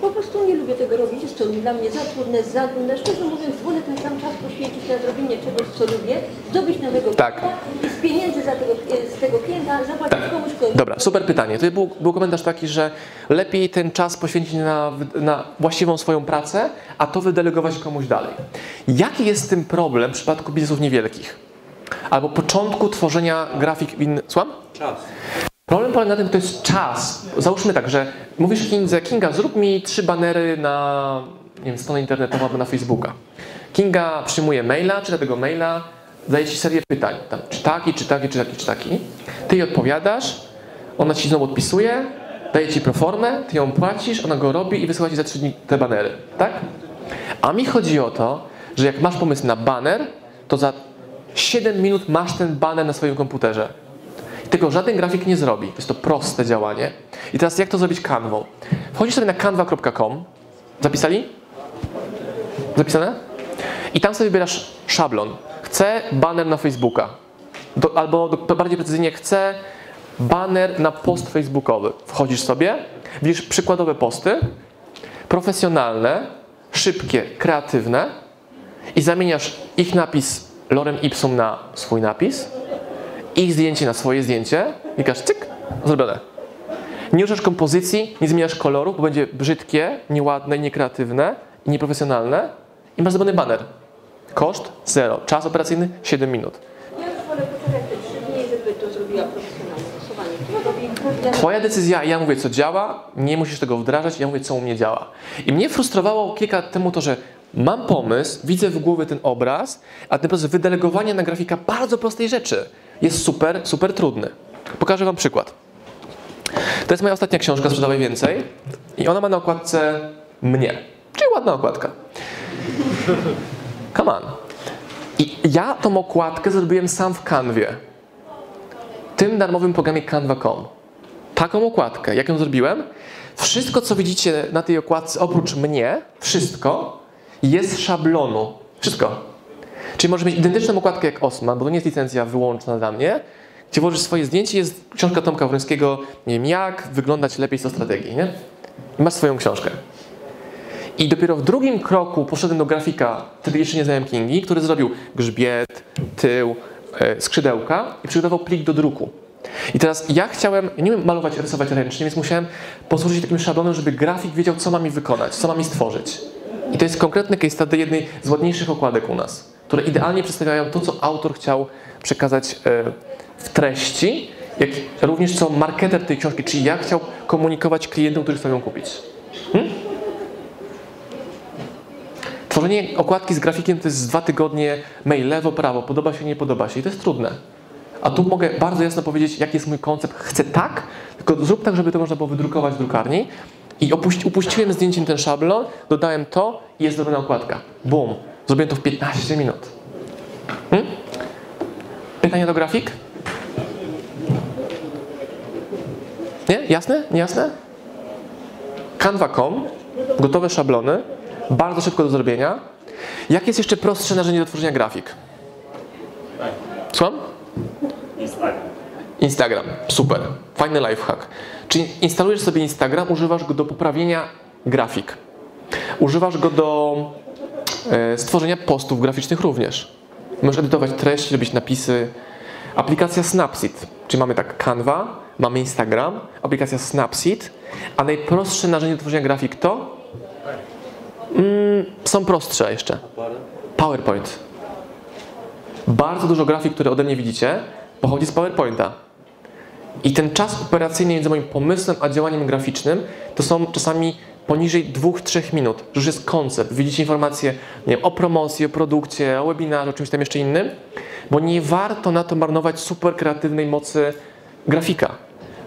Po prostu nie lubię tego robić, jest to dla mnie za trudne, za trudne. Szczerze mówiąc, wolę ten sam czas poświęcić na zrobienie czegoś, co lubię, zdobyć nowego Tak. klienta i z pieniędzy za tego, z tego klienta zapłacić komuś komuś. Dobra, super pytanie. Tutaj był, był komentarz taki, że lepiej ten czas poświęcić na, na właściwą swoją pracę, a to wydelegować komuś dalej. Jaki jest z tym problem w przypadku biznesów niewielkich? Albo początku tworzenia grafik w inny... Słucham? Czas. Problem polega na tym, to jest czas. Załóżmy tak, że mówisz Kingze, Kinga, zrób mi trzy banery na nie wiem, stronę internetową albo na Facebooka. Kinga przyjmuje maila, czyta tego maila, daje ci serię pytań. Tam, czy taki, czy taki, czy taki, czy taki. Ty jej odpowiadasz, ona ci znowu odpisuje, daje ci proformę, ty ją płacisz, ona go robi i wysyła ci za trzy dni te banery. Tak? A mi chodzi o to, że jak masz pomysł na baner, to za 7 minut masz ten baner na swoim komputerze. Tego żaden grafik nie zrobi. Jest to proste działanie. I teraz jak to zrobić Canvą? Wchodzisz sobie na canva.com. Zapisali? Zapisane? I tam sobie wybierasz szablon. Chcę banner na Facebooka. Do, albo do, bardziej precyzyjnie, chcę banner na post facebookowy. Wchodzisz sobie, widzisz przykładowe posty, profesjonalne, szybkie, kreatywne i zamieniasz ich napis lorem ipsum na swój napis, ich zdjęcie na swoje zdjęcie i każ cyk, zrobione. Nie ruszasz kompozycji, nie zmieniasz koloru, bo będzie brzydkie, nieładne, niekreatywne i nieprofesjonalne i masz zrobiony banner. Koszt zero. Czas operacyjny 7 minut. Twoja decyzja, ja mówię co działa, nie musisz tego wdrażać, ja mówię co u mnie działa. I mnie frustrowało kilka lat temu to, że mam pomysł, widzę w głowie ten obraz, a ten proces wydelegowania na grafika bardzo prostej rzeczy jest super, super trudny. Pokażę Wam przykład. To jest moja ostatnia książka, Sprzedawaj Więcej i ona ma na okładce mnie, czyli ładna okładka. Come on. I ja tą okładkę zrobiłem sam w Canwie. Tym darmowym programie Canva.com. Taką okładkę. Jak ją zrobiłem? Wszystko, co widzicie na tej okładce, oprócz mnie, wszystko jest szablonu. Wszystko. Czyli możesz mieć identyczną okładkę jak Osman, bo to nie jest licencja wyłączna dla mnie, gdzie włożysz swoje zdjęcie, jest książka Tomka Wrońskiego, nie wiem, jak wyglądać lepiej z strategii, nie? I masz swoją książkę. I dopiero w drugim kroku poszedłem do grafika, wtedy jeszcze nie znałem Kingi, który zrobił grzbiet, tył, e, skrzydełka i przygotował plik do druku. I teraz ja chciałem, ja nie wiem malować, rysować ręcznie, więc musiałem posłużyć takim szablonem, żeby grafik wiedział, co ma mi wykonać, co ma mi stworzyć. I to jest konkretny case study jednej z ładniejszych okładek u nas, które idealnie przedstawiają to, co autor chciał przekazać e, w treści, jak również co marketer tej książki, czyli jak chciał komunikować klientom, którzy chcą ją kupić. Hmm? Tworzenie okładki z grafikiem to jest dwa tygodnie mail lewo, prawo, podoba się, nie podoba się i to jest trudne. A tu mogę bardzo jasno powiedzieć, jaki jest mój koncept. Chcę tak, tylko zrób tak, żeby to można było wydrukować w drukarni. I opuści, upuściłem zdjęciem ten szablon, dodałem to i jest zrobiona okładka. Boom. Zrobiłem to w 15 minut. Hmm? Pytania do grafik? Nie? Jasne? Niejasne? Canva.com, gotowe szablony, bardzo szybko do zrobienia. Jakie jest jeszcze prostsze narzędzie do tworzenia grafik? Słucham? Instagram. Super. Fajny lifehack. Czyli instalujesz sobie Instagram, używasz go do poprawienia grafik. Używasz go do e, stworzenia postów graficznych również. Możesz edytować treść, robić napisy. Aplikacja Snapseed, czyli mamy tak Canva, mamy Instagram, aplikacja Snapseed, a najprostsze narzędzie do tworzenia grafik to? Mm, są prostsze jeszcze. PowerPoint. Bardzo dużo grafik, które ode mnie widzicie, pochodzi z PowerPointa. I ten czas operacyjny między moim pomysłem a działaniem graficznym to są czasami poniżej 2-3 minut. Już jest koncept. Widzicie informacje nie wiem, o promocji, o produkcie, o webinarze, o czymś tam jeszcze innym, bo nie warto na to marnować super kreatywnej mocy grafika,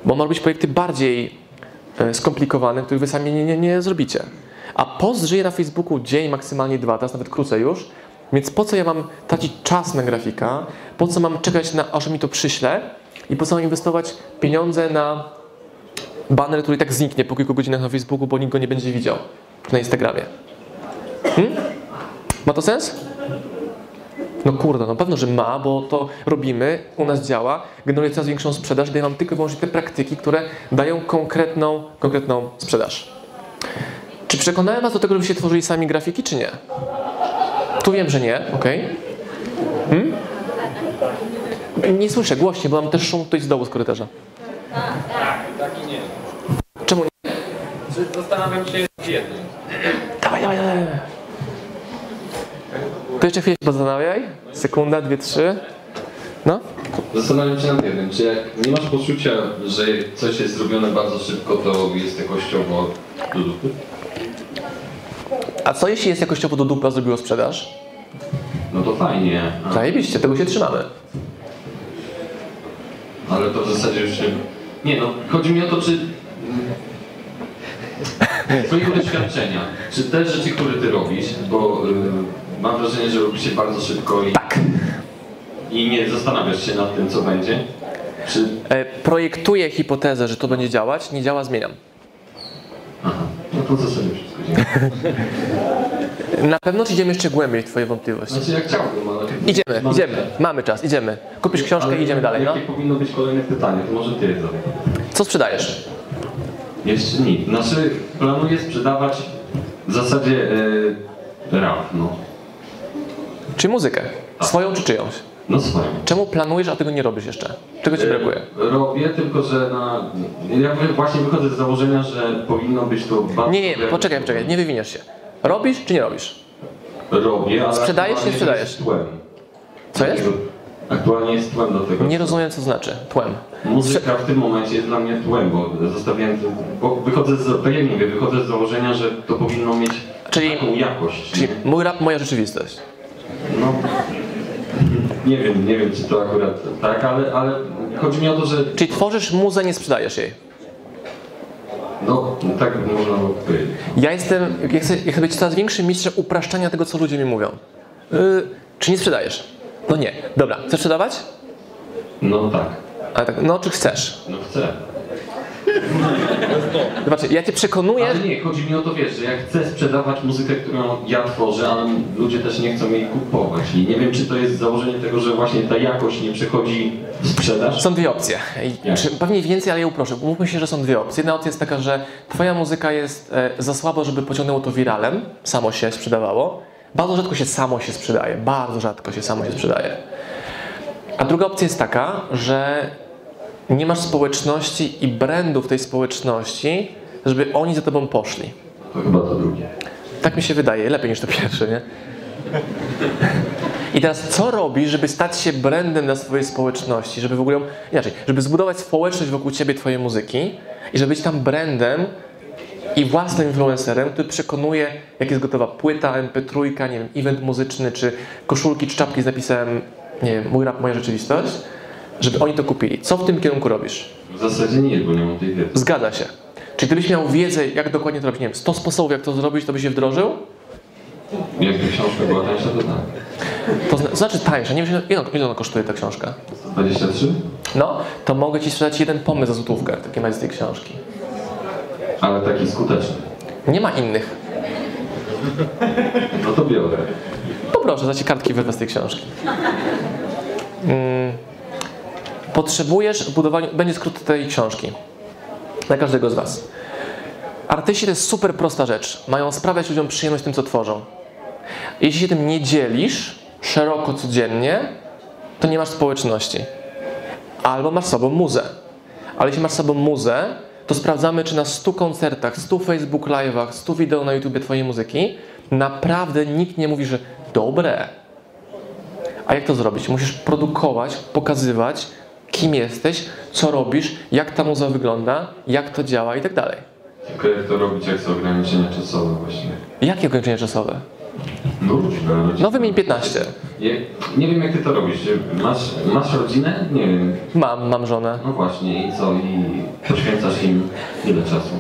bo ma robić projekty bardziej e, skomplikowane, których wy sami nie, nie, nie zrobicie. A post żyje na Facebooku dzień, maksymalnie dwa, teraz nawet krócej już, więc po co ja mam tracić czas na grafika? Po co mam czekać na, aż mi to przyśle? I po co inwestować pieniądze na baner, który tak zniknie po kilku godzinach na Facebooku, bo nikt go nie będzie widział na Instagramie? Hmm? Ma to sens? No kurde, no pewno, że ma, bo to robimy, u nas działa, generuje coraz większą sprzedaż, daje nam tylko i wyłącznie te praktyki, które dają konkretną, konkretną sprzedaż. Czy przekonałem Was do tego, żebyście tworzyli sami grafiki, czy nie? Tu wiem, że nie, ok. Hmm? Nie słyszę, głośnie, bo mam też szum tutaj z dołu z korytarza. Tak, tak i nie. Czemu nie? Zastanawiam się z jednym. Dawaj, dawaj, dawaj. To jeszcze chwilę się zastanawiaj. Sekunda, dwie, trzy. No. Zastanawiam się nad jednym, czy jak nie masz poczucia, że coś jest zrobione bardzo szybko, to jest jakościowo do dupy? A co jeśli jest jakościowo do dupy, a zrobiło sprzedaż? No to fajnie. A, Zajebiście, tego się trzymamy. Ale to w zasadzie już się... Nie no, chodzi mi o to, czy... Twojego doświadczenia, czy te rzeczy, które ty robisz, bo y, mam wrażenie, że robisz się bardzo szybko i... Tak. I nie zastanawiasz się nad tym, co będzie? Czy... E, projektuję hipotezę, że to będzie działać, nie działa, zmieniam. Aha, no to w zasadzie wszystko działa. Na pewno czy idziemy jeszcze głębiej w Twoje wątpliwości? Znaczy ja chciałbym, ale... Idziemy, Mam- idziemy. Mamy czas, idziemy. Kupisz książkę Ale i idziemy dalej, no. Jakie powinno być kolejne pytanie? To może ty je zadaj. Co sprzedajesz? Jeszcze nic. Znaczy planuję sprzedawać w zasadzie e, rap, no. Czy muzykę? Swoją czy czyjąś? No swoją. Czemu planujesz, a tego nie robisz jeszcze? Czego Ci brakuje? E, Robię, tylko że na... Ja właśnie wychodzę z założenia, że powinno być to bardzo... Nie, nie, poczekaj, poczekaj, nie wywiniesz się. Robisz czy nie robisz? Robię, ale... Sprzedajesz czy nie sprzedajesz? jest Tłem. Co jest? Aktualnie jest tłem do tego. Nie rozumiem, co znaczy. Tłem. Muzyka w tym momencie jest dla mnie tłem, bo zostawiałem... Bo wychodzę z... Tak jak mówię, wychodzę z założenia, że to powinno mieć Czyli- taką jakość. Czyli mój rap, moja rzeczywistość. No, nie wiem, nie wiem czy to akurat tak, ale, ale chodzi mi o to, że Czyli tworzysz muzę, nie sprzedajesz jej. No, tak można powiedzieć. Ja jestem, ja chcę, ja chcę być coraz większym mistrzem upraszczania tego, co ludzie mi mówią. Yy, czy nie sprzedajesz? No nie. Dobra, chcesz sprzedawać? No tak. Ale tak, no czy chcesz? No chcę. Zobaczcie, ja cię przekonuję... Ale nie, chodzi mi o to, wiesz, że ja chcę sprzedawać muzykę, którą ja tworzę, ale ludzie też nie chcą jej kupować. I nie wiem, czy to jest założenie tego, że właśnie ta jakość nie przechodzi w sprzedaż. Są dwie opcje. Czy, pewnie więcej, ale ja uproszę. Umówmy się, że są dwie opcje. Jedna opcja jest taka, że twoja muzyka jest e, za słabo, żeby pociągnęło to wiralem, samo się sprzedawało. Bardzo rzadko się samo się sprzedaje. Bardzo rzadko się samo się sprzedaje. A druga opcja jest taka, że nie masz społeczności i brandu w tej społeczności, żeby oni za tobą poszli. To chyba to drugie. Tak mi się wydaje, lepiej niż to pierwsze, nie? I teraz co robisz, żeby stać się brandem dla swojej społeczności, żeby w ogóle, inaczej, żeby zbudować społeczność wokół ciebie, twojej muzyki i żeby być tam brandem i własnym influencerem, który przekonuje, jak jest gotowa płyta, mp3, nie wiem, event muzyczny, czy koszulki, czy czapki z napisem, nie wiem, mój rap, moja rzeczywistość, żeby oni to kupili. Co w tym kierunku robisz? W zasadzie nie, bo nie mam tej wiedzy. Zgadza się. Czyli gdybyś miał wiedzę, jak dokładnie to robić, nie wiem, 100 sposobów, jak to zrobić, to byś się wdrożył? Jakby książka była tańsza, to tak. To zna- znaczy tańsza, nie wiem, ile, ile ona kosztuje ta książka? 23? No, to mogę ci sprzedać jeden pomysł za złotówkę, taki masz z tej książki. Ale taki skuteczny. Nie ma innych. No to biorę. Poproszę, za ci kartki wyrwę z tej książki. Mm. Potrzebujesz w budowaniu, będzie skrót tej książki. Dla każdego z was. Artyści to jest super prosta rzecz. Mają sprawiać ludziom przyjemność tym, co tworzą. Jeśli się tym nie dzielisz szeroko, codziennie, to nie masz społeczności. Albo masz sobą muzę. Ale jeśli masz sobą muzę, to sprawdzamy, czy na 100 koncertach, 100 Facebook Live'ach, 100 wideo na YouTubie twojej muzyki naprawdę nikt nie mówi, że dobre. A jak to zrobić? Musisz produkować, pokazywać, kim jesteś, co robisz, jak ta muza wygląda, jak to działa i tak dalej. Tylko jak to robić, jak są ograniczenia czasowe właśnie. Jakie ograniczenia czasowe? No różne. No wymień 15. Nie, nie wiem jak ty to robisz. Masz, masz rodzinę? Nie wiem. Mam, mam żonę. No właśnie i co? I poświęcasz im ile czasu?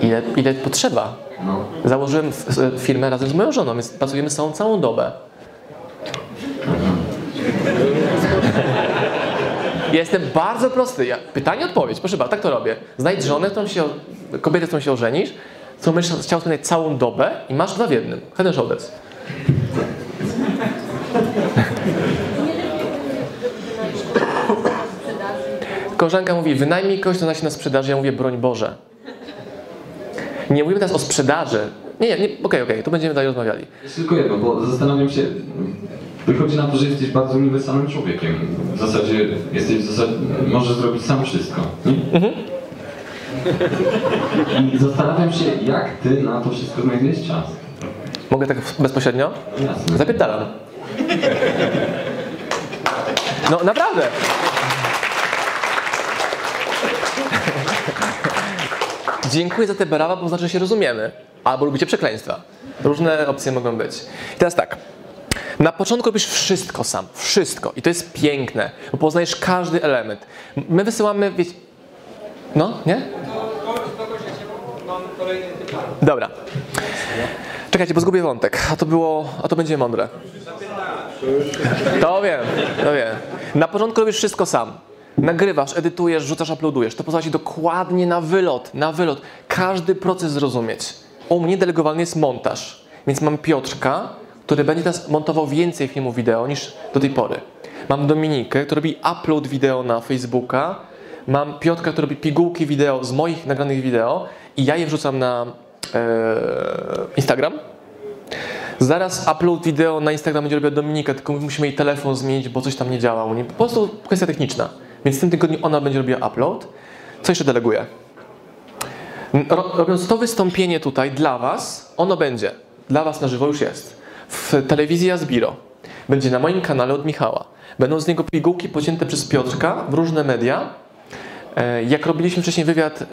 Ile, ile potrzeba? No. Założyłem firmę razem z moją żoną, więc pracujemy całą, całą dobę. Jestem bardzo prosty. Ja, pytanie, odpowiedź. Proszę bardzo, tak to robię. Znajdź żonę, którą się, kobietę, z którą się ożenisz, z którą będziesz chciał spędzać całą dobę i masz dwa w jednym. Head and shoulders. Koleżanka mówi, wynajmij kogoś, kto zna się na sprzedaży. Ja mówię, broń Boże. Nie mówimy teraz o sprzedaży. Nie, nie, okej, okej, okay, to będziemy dalej rozmawiali. Jest tylko jedno, bo zastanawiam się, wychodzi na to, że jesteś bardzo uniwersalnym człowiekiem. W zasadzie jesteś w zasadzie, możesz zrobić sam wszystko. Mhm. I zastanawiam się, jak ty na to wszystko znajdujesz czas. Mogę tak bezpośrednio? Jasne. Zapytalam. No naprawdę. Dziękuję za te brawa, bo znaczy, że się rozumiemy. Albo lubicie przekleństwa. Różne opcje mogą być. I teraz tak. Na początku robisz wszystko sam. Wszystko. I to jest piękne, bo poznajesz każdy element. My wysyłamy. No, nie? Dobra. Czekajcie, bo zgubię wątek. A to było, a to będzie mądre. To wiem, to wiem. Na początku robisz wszystko sam. Nagrywasz, edytujesz, rzucasz, uploadujesz. To pozwala ci dokładnie na wylot, na wylot. Każdy proces zrozumieć. U mnie delegowany jest montaż. Więc mam Piotrka, który będzie teraz montował więcej filmów wideo niż do tej pory. Mam Dominikę, która robi upload wideo na Facebooka. Mam Piotrka, który robi pigułki wideo z moich nagranych wideo i ja je wrzucam na e, Instagram. Zaraz upload wideo na Instagram będzie robiła Dominika, tylko musimy jej telefon zmienić, bo coś tam nie działa u niej. Po prostu kwestia techniczna. Więc w tym tygodniu ona będzie robiła upload. Co jeszcze deleguję? Ro- Robiąc to wystąpienie tutaj dla Was, ono będzie. Dla Was na żywo już jest. W telewizji Asbiro. Będzie na moim kanale od Michała. Będą z niego pigułki pocięte przez Piotrka w różne media. E, Jak robiliśmy wcześniej wywiad e,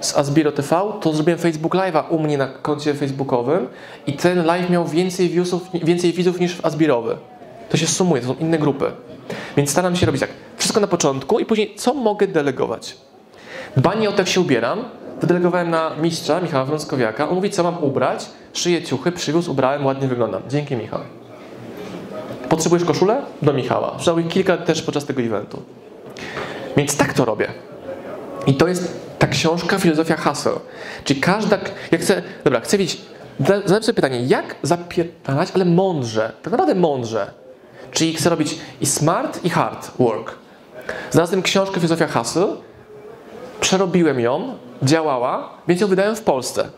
z Asbiro TV, to zrobiłem Facebook Live'a u mnie na koncie facebookowym i ten live miał więcej, viewsów, więcej widzów niż w Asbirowy. To się sumuje, to są inne grupy. Więc staram się robić tak, wszystko na początku i później co mogę delegować. Dbanie o to, jak się ubieram, wydelegowałem na mistrza Michała Frąckowiaka. On mówi, co mam ubrać, szyję ciuchy, przywiózł, ubrałem, ładnie wyglądam. Dzięki Michał. Potrzebujesz koszulę? Do Michała. Przydał ich kilka też podczas tego eventu. Więc tak to robię. I to jest ta książka Filozofia Haseł. Czyli każda, ja chcę, dobra, chcę wiedzieć, zadam sobie pytanie, jak zapierdalać, ale mądrze, tak naprawdę mądrze. Czyli chcę robić i smart, i hard work. Znalazłem książkę Filozofia Haseł, przerobiłem ją, działała, więc ją wydają w Polsce.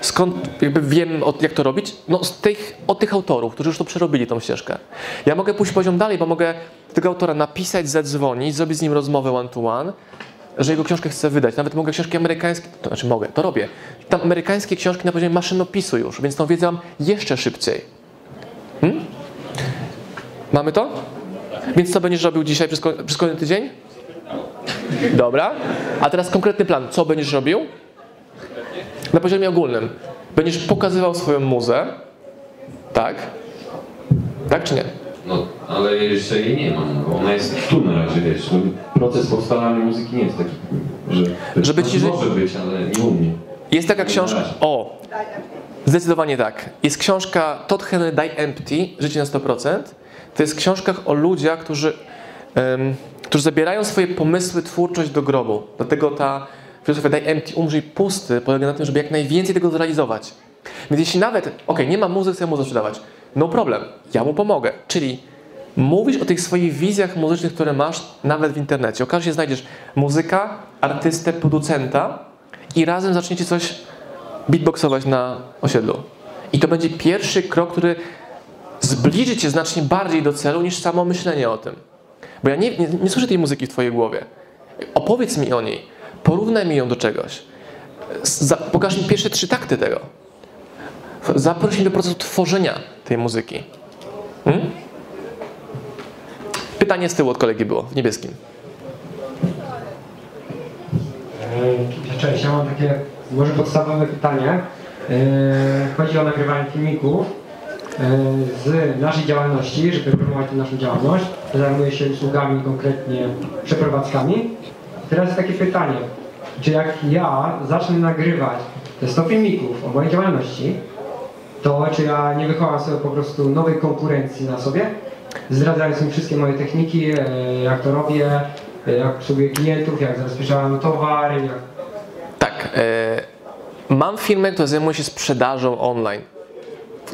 Skąd jakby wiem, jak to robić? No z tych, od tych autorów, którzy już to przerobili, tą ścieżkę. Ja mogę pójść poziom dalej, bo mogę tego autora napisać, zadzwonić, zrobić z nim rozmowę one to one, że jego książkę chcę wydać. Nawet mogę książki amerykańskie, to znaczy mogę, to robię. Tam amerykańskie książki na poziomie maszynopisu już, więc tą wiedzę mam jeszcze szybciej. Hmm? Mamy to? Więc co będziesz robił dzisiaj przez, przez kolejny tydzień? Dobra. A teraz konkretny plan. Co będziesz robił? Na poziomie ogólnym. Będziesz pokazywał swoją muzę. Tak? Tak czy nie? No, ale jeszcze jej nie mam, bo ona jest tu na razie, wiesz. No, proces powstawania muzyki nie jest taki, że... Żeby ci żyć... Może być, ale nie u mnie. Jest taka książka... O! Zdecydowanie tak. Jest książka Todd Henry Die Empty, Życie na 100%. To jest książka o ludziach, którzy, którzy zabierają swoje pomysły, twórczość do grobu. Dlatego ta filozofia Die Empty, umrzyj pusty, polega na tym, żeby jak najwięcej tego zrealizować. Więc jeśli nawet, ok, nie ma muzyki, chcę muzę sprzedawać, no problem, ja mu pomogę. Czyli mówisz o tych swoich wizjach muzycznych, które masz nawet w internecie. Okaże się, znajdziesz muzyka, artystę, producenta i razem zaczniecie coś beatboxować na osiedlu. I to będzie pierwszy krok, który zbliży cię znacznie bardziej do celu niż samo myślenie o tym. Bo ja nie, nie, nie słyszę tej muzyki w twojej głowie. Opowiedz mi o niej. Porównaj mi ją do czegoś. Za, pokaż mi pierwsze trzy takty tego. Zaproś mnie do procesu tworzenia tej muzyki. Hmm? Pytanie z tyłu od kolegi było, w niebieskim. Cześć, ja mam takie może podstawowe pytanie. Chodzi o nagrywanie filmików z naszej działalności, żeby promować tę naszą działalność. Zajmuję się usługami, konkretnie przeprowadzkami. Teraz jest takie pytanie, czy jak ja zacznę nagrywać te 100 filmików o mojej działalności, to czy ja nie wychowam sobie po prostu nowej konkurencji na sobie, zdradzając im wszystkie moje techniki, jak to robię, jak obsługuję klientów, jak zabezpieczałem towar, jak... Tak. E, mam firmę, która zajmuje się sprzedażą online,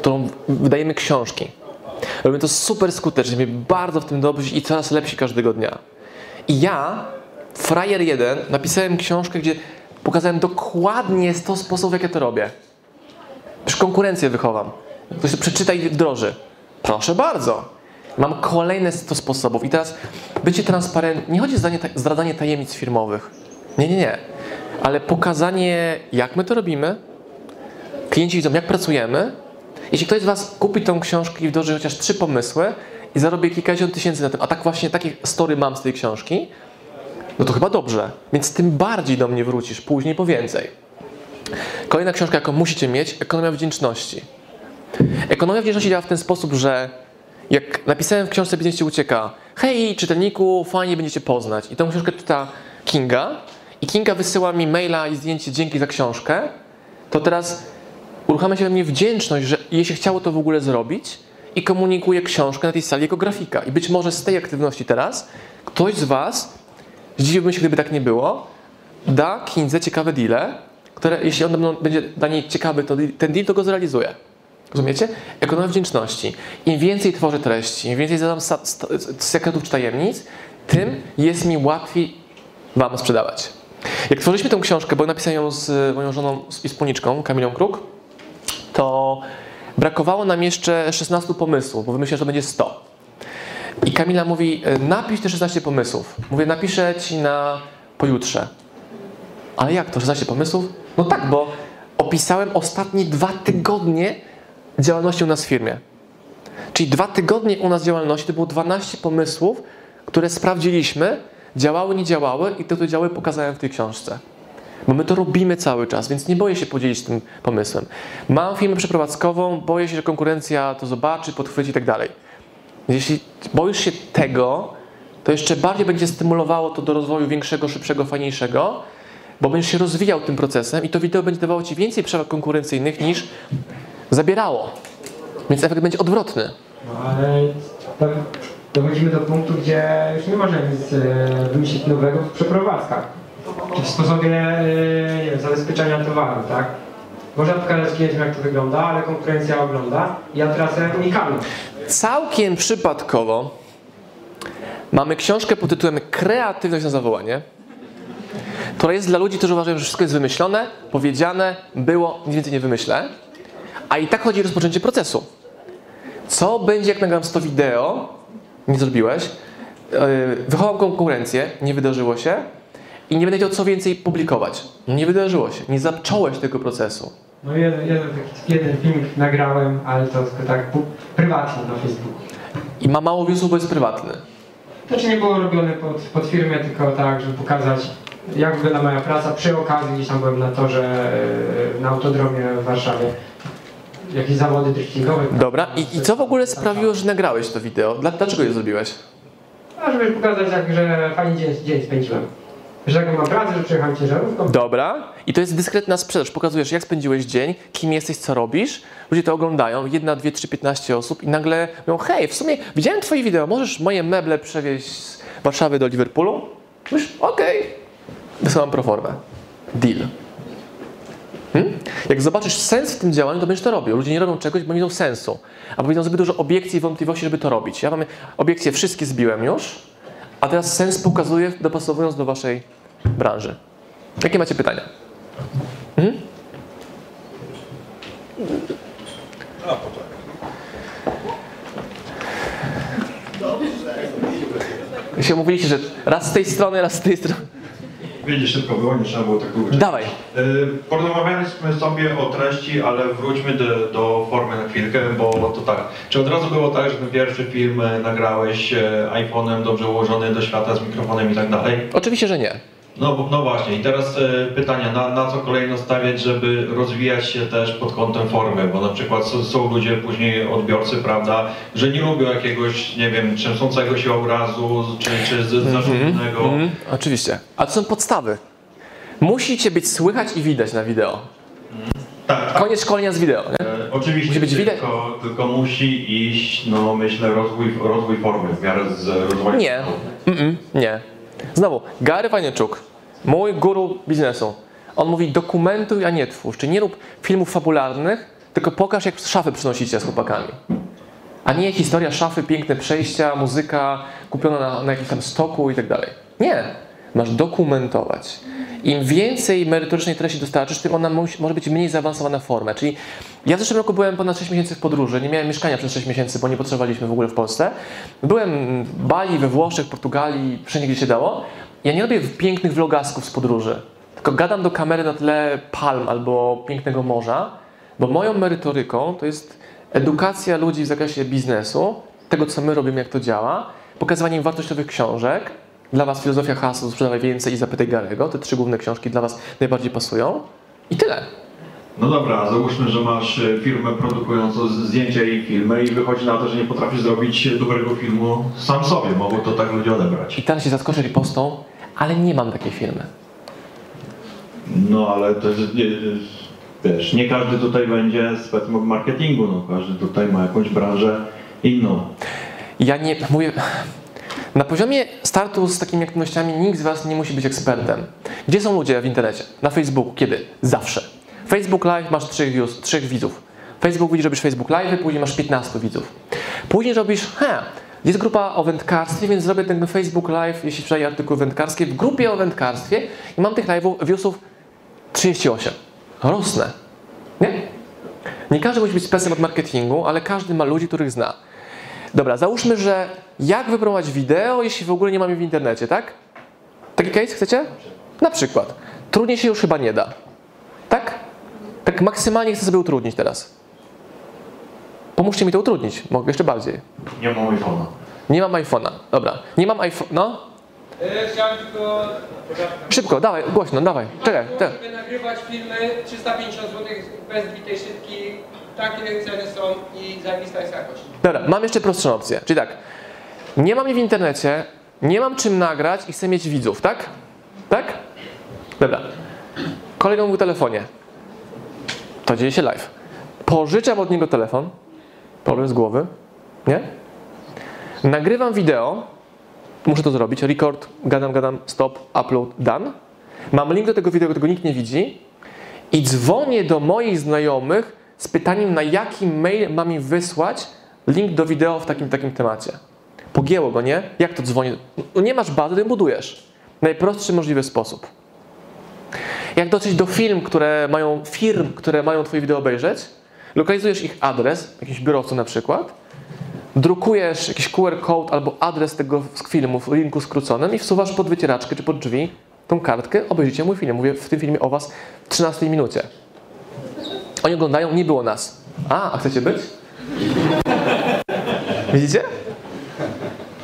którą wydajemy książki. Robimy to super skutecznie, mnie bardzo w tym dobrze i coraz lepsi każdego dnia. I ja, frajer jeden, napisałem książkę, gdzie pokazałem dokładnie 100 sposobów, jak ja to robię. Już konkurencję wychowam. Ktoś to przeczyta i wdroży. Proszę bardzo. Mam kolejne 100 sposobów. I teraz bycie transparentny. Nie chodzi o zdradzanie tajemnic firmowych. Nie, nie, nie. Ale pokazanie, jak my to robimy. Klienci widzą, jak pracujemy. Jeśli ktoś z Was kupi tą książkę i wdroży chociaż trzy pomysły i zarobi kilkadziesiąt tysięcy na tym, a tak właśnie takie story mam z tej książki, no to chyba dobrze. Więc tym bardziej do mnie wrócisz później po więcej. Kolejna książka, jaką musicie mieć, Ekonomia Wdzięczności. Ekonomia Wdzięczności działa w ten sposób, że jak napisałem w książce Biznes ucieka, hej czytelniku, fajnie będziecie poznać. I tą książkę czyta Kinga i Kinga wysyła mi maila i zdjęcie dzięki za książkę, to teraz uruchamia się we mnie wdzięczność, że jej się chciało to w ogóle zrobić i komunikuje książkę na tej sali jako grafika. I być może z tej aktywności teraz ktoś z Was, zdziwiłbym się, gdyby tak nie było, da Kindze ciekawe deale, które jeśli on będzie dla niej ciekawy, to ten deal to go zrealizuje. Rozumiecie? Ekonomia wdzięczności. Im więcej tworzę treści, im więcej zadam sekretów czy tajemnic, tym jest mi łatwiej Wam sprzedawać. Jak tworzyliśmy tę książkę, bo napisałem ją z moją żoną i wspólniczką, Kamilą Kruk, to brakowało nam jeszcze 16 pomysłów, bo wymyślałem, że to będzie 100. I Kamila mówi, napisz te 16 pomysłów. Mówię, napiszę Ci na pojutrze. Ale jak to, 16 pomysłów? No tak, bo opisałem ostatnie dwa tygodnie działalności u nas w firmie. Czyli dwa tygodnie u nas działalności to było 12 pomysłów, które sprawdziliśmy, działały, nie działały i te, które działały, pokazałem w tej książce. Bo my to robimy cały czas, więc nie boję się podzielić tym pomysłem. Mam firmę przeprowadzkową, boję się, że konkurencja to zobaczy, podchwyci i tak dalej. Jeśli boisz się tego, to jeszcze bardziej będzie stymulowało to do rozwoju większego, szybszego, fajniejszego, bo będziesz się rozwijał tym procesem i to wideo będzie dawało Ci więcej przewag konkurencyjnych niż zabierało. Więc efekt będzie odwrotny. No ale dochodzimy do punktu, gdzie już nie można nic e, wymyślić nowego w przeprowadzkach. W sposobie e, nie wiem, zabezpieczenia towaru, tak? Można pokazać klientom, jak to wygląda, ale konkurencja ogląda i ja tracę unikalność. Całkiem przypadkowo mamy książkę pod tytułem Kreatywność na zawołanie, która jest dla ludzi, którzy uważają, że wszystko jest wymyślone, powiedziane, było, nic więcej nie wymyślę, a i tak chodzi o rozpoczęcie procesu. Co będzie, jak nagram 100 wideo, nie zrobiłeś, yy, wychowam konkurencję, nie wydarzyło się i nie będę wiedział, co więcej publikować. Nie wydarzyło się, nie zacząłeś tego procesu. No jeden, jeden, taki- jeden filmik nagrałem, ale to tylko tak prywatnie na Facebooku. I ma mało viewsów, bo jest prywatny. To czy nie było robione pod, pod firmę, tylko tak, żeby pokazać jak wygląda moja praca. Przy okazji gdzieś tam byłem na torze e, na autodromie w Warszawie. Jakieś zawody driftingowe. Dobra, i, i co w ogóle sprawiło, że nagrałeś to wideo? Dla- Dlaczego je zrobiłeś? A żeby pokazać, jak, że fajnie dzień, dzień spędziłem. Że mam pracę, że przyjechałem ciężarówką. Dobra. I to jest dyskretna sprzedaż. Pokazujesz, jak spędziłeś dzień, kim jesteś, co robisz. Ludzie to oglądają, jedna, dwie, trzy, piętnaście osób i nagle mówią, hej, w sumie widziałem twoje wideo, możesz moje meble przewieźć z Warszawy do Liverpoolu? Mówisz, okej. Wysyłam proformę. Deal. Hmm? Jak zobaczysz sens w tym działaniu, to będziesz to robił. Ludzie nie robią czegoś, bo nie widzą sensu. Albo widzą zbyt dużo obiekcji i wątpliwości, żeby to robić. Ja mam obiekcje wszystkie zbiłem już, a teraz sens pokazuję, dopasowując do waszej branży. Jakie macie pytania? Mhm. Się mówiliście, że raz z tej strony, raz z tej strony. Widzisz, szybko było, nie trzeba było tak długo. Dawaj. Y, Porozmawialiśmy sobie o treści, ale wróćmy do, do formy na chwilkę, bo to tak. Czy od razu było tak, że ten pierwszy film e, nagrałeś e, iPhone'em dobrze ułożony do świata z mikrofonem i tak dalej? Oczywiście, że nie. No, no właśnie, i teraz e, pytania, na, na co kolejno stawiać, żeby rozwijać się też pod kątem formy, bo na przykład są, są ludzie później, odbiorcy, prawda, że nie lubią jakiegoś, nie wiem, trzęsącego się obrazu, czy, czy zarządzonego. Mhm, oczywiście. A to są podstawy. Musicie być słychać i widać na wideo. Tak, Koniec szkolenia z wideo. E, Oczywiście, Musi być widać. tylko, tylko musi iść, no myślę, rozwój, rozwój formy w miarę z rozwojem. Nie. Mm-mm, nie. Znowu, Gary Vaynerchuk, mój guru biznesu. On mówi dokumentuj, a nie twórz. Czyli nie rób filmów fabularnych, tylko pokaż, jak szafy przynosicie z chłopakami. A nie historia szafy, piękne przejścia, muzyka kupiona na, na jakimś tam stoku i tak dalej. Nie. Masz dokumentować. Im więcej merytorycznej treści dostarczysz, tym ona może być mniej zaawansowana forma. Czyli ja w zeszłym roku byłem ponad 6 miesięcy w podróży, nie miałem mieszkania przez 6 miesięcy, bo nie potrzebowaliśmy w ogóle w Polsce. Byłem w Bali, we Włoszech, Portugalii, wszędzie gdzie się dało. Ja nie robię pięknych vlogasków z podróży, tylko gadam do kamery na tle palm albo pięknego morza, bo moją merytoryką to jest edukacja ludzi w zakresie biznesu, tego co my robimy, jak to działa, pokazywanie im wartościowych książek, dla Was filozofia haseł, sprzedawaj więcej i zapytaj Garego, te trzy główne książki dla Was najbardziej pasują i tyle. No dobra, załóżmy, że masz e, firmę produkującą zdjęcia i filmy i wychodzi na to, że nie potrafisz zrobić dobrego filmu sam sobie, mogą to tak ludzie odebrać. I teraz się zaskoczę ripostą, ale nie mam takiej firmy. No ale to jest, nie, wiesz, nie każdy tutaj będzie specem od marketingu, no każdy tutaj ma jakąś branżę inną. Ja nie mówię. Na poziomie startu z takimi aktywnościami nikt z Was nie musi być ekspertem. Gdzie są ludzie w internecie? Na Facebooku. Kiedy? Zawsze. Facebook Live masz trzech, views, trzech widzów. Facebook widzi, robisz Facebook Live, później masz 15 widzów. Później robisz, he, jest grupa o wędkarstwie, więc zrobię ten Facebook Live, jeśli sprzedaję artykuły wędkarskie, w grupie o wędkarstwie i mam tych live'ów, viewsów 38. Rosnę. Nie? Nie każdy musi być specem od marketingu, ale każdy ma ludzi, których zna. Dobra, załóżmy, że jak wypromować wideo, jeśli w ogóle nie mamy w internecie, tak? Taki case chcecie? Na przykład. Trudniej się już chyba nie da. Tak? Tak maksymalnie chcę sobie utrudnić teraz. Pomóżcie mi to utrudnić, mogę jeszcze bardziej. Nie mam iPhone'a. Nie mam iPhone'a. Dobra. Nie mam iPhone. No? Chciałem tylko... Szybko, dawaj, głośno, dawaj. Czekaj, czekaj. Żeby nagrywać filmy 350 zł bez bitej szybki, takie ceny są i zajebista jest jakość. Dobra, mam jeszcze prostszą opcję. Czyli tak, nie mam jej w internecie, nie mam czym nagrać i chcę mieć widzów, tak? Tak? Dobra. Kolega mówił telefonie. To dzieje się live. Pożyczam od niego telefon. Problem z głowy. Nie? Nagrywam wideo. Muszę to zrobić. Record, gadam, gadam, stop, upload, done. Mam link do tego wideo, którego nikt nie widzi i dzwonię do moich znajomych z pytaniem, na jaki mail mam im wysłać link do wideo w takim takim temacie. Pogięło go, nie? Jak to dzwonię? No nie masz bazy, ty budujesz. Najprostszy możliwy sposób. Jak dotrzeć do film, które mają, firm, które mają Twoje wideo obejrzeć, lokalizujesz ich adres, jakiś biurowcu na przykład, drukujesz jakiś QR code albo adres tego filmu w linku skróconym i wsuwasz pod wycieraczkę czy pod drzwi tą kartkę, obejrzyjcie mój film. Mówię w tym filmie o Was w 13 minucie. Oni oglądają, nie było nas. A, a chcecie być? Widzicie?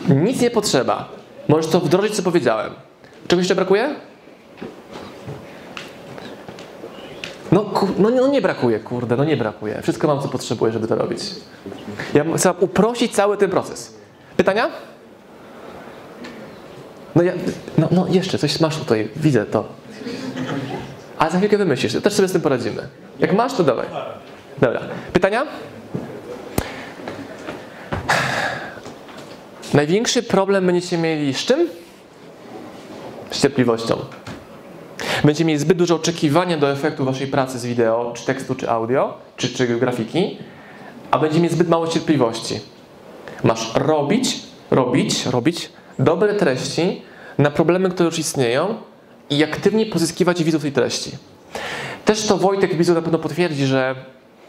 Nic nie potrzeba. Możesz to wdrożyć, co powiedziałem. Czegoś jeszcze brakuje? No, ku, no, no, nie brakuje, kurde, no nie brakuje. Wszystko mam, co potrzebuję, żeby to robić. Ja chcę uprościć cały ten proces. Pytania? No, ja, no, no jeszcze, coś masz tutaj, widzę to. A za chwilkę wymyślisz, też sobie z tym poradzimy. Jak masz, to dawaj. Dobra. Pytania? Największy problem będziecie mieli z czym? Z cierpliwością. Będziecie mieli zbyt duże oczekiwania do efektu waszej pracy z wideo, czy tekstu, czy audio, czy, czy grafiki, a będziecie mieli zbyt mało cierpliwości. Masz robić, robić, robić dobre treści na problemy, które już istnieją i aktywnie pozyskiwać widzów tej treści. Też to Wojtek Bizu na pewno potwierdzi, że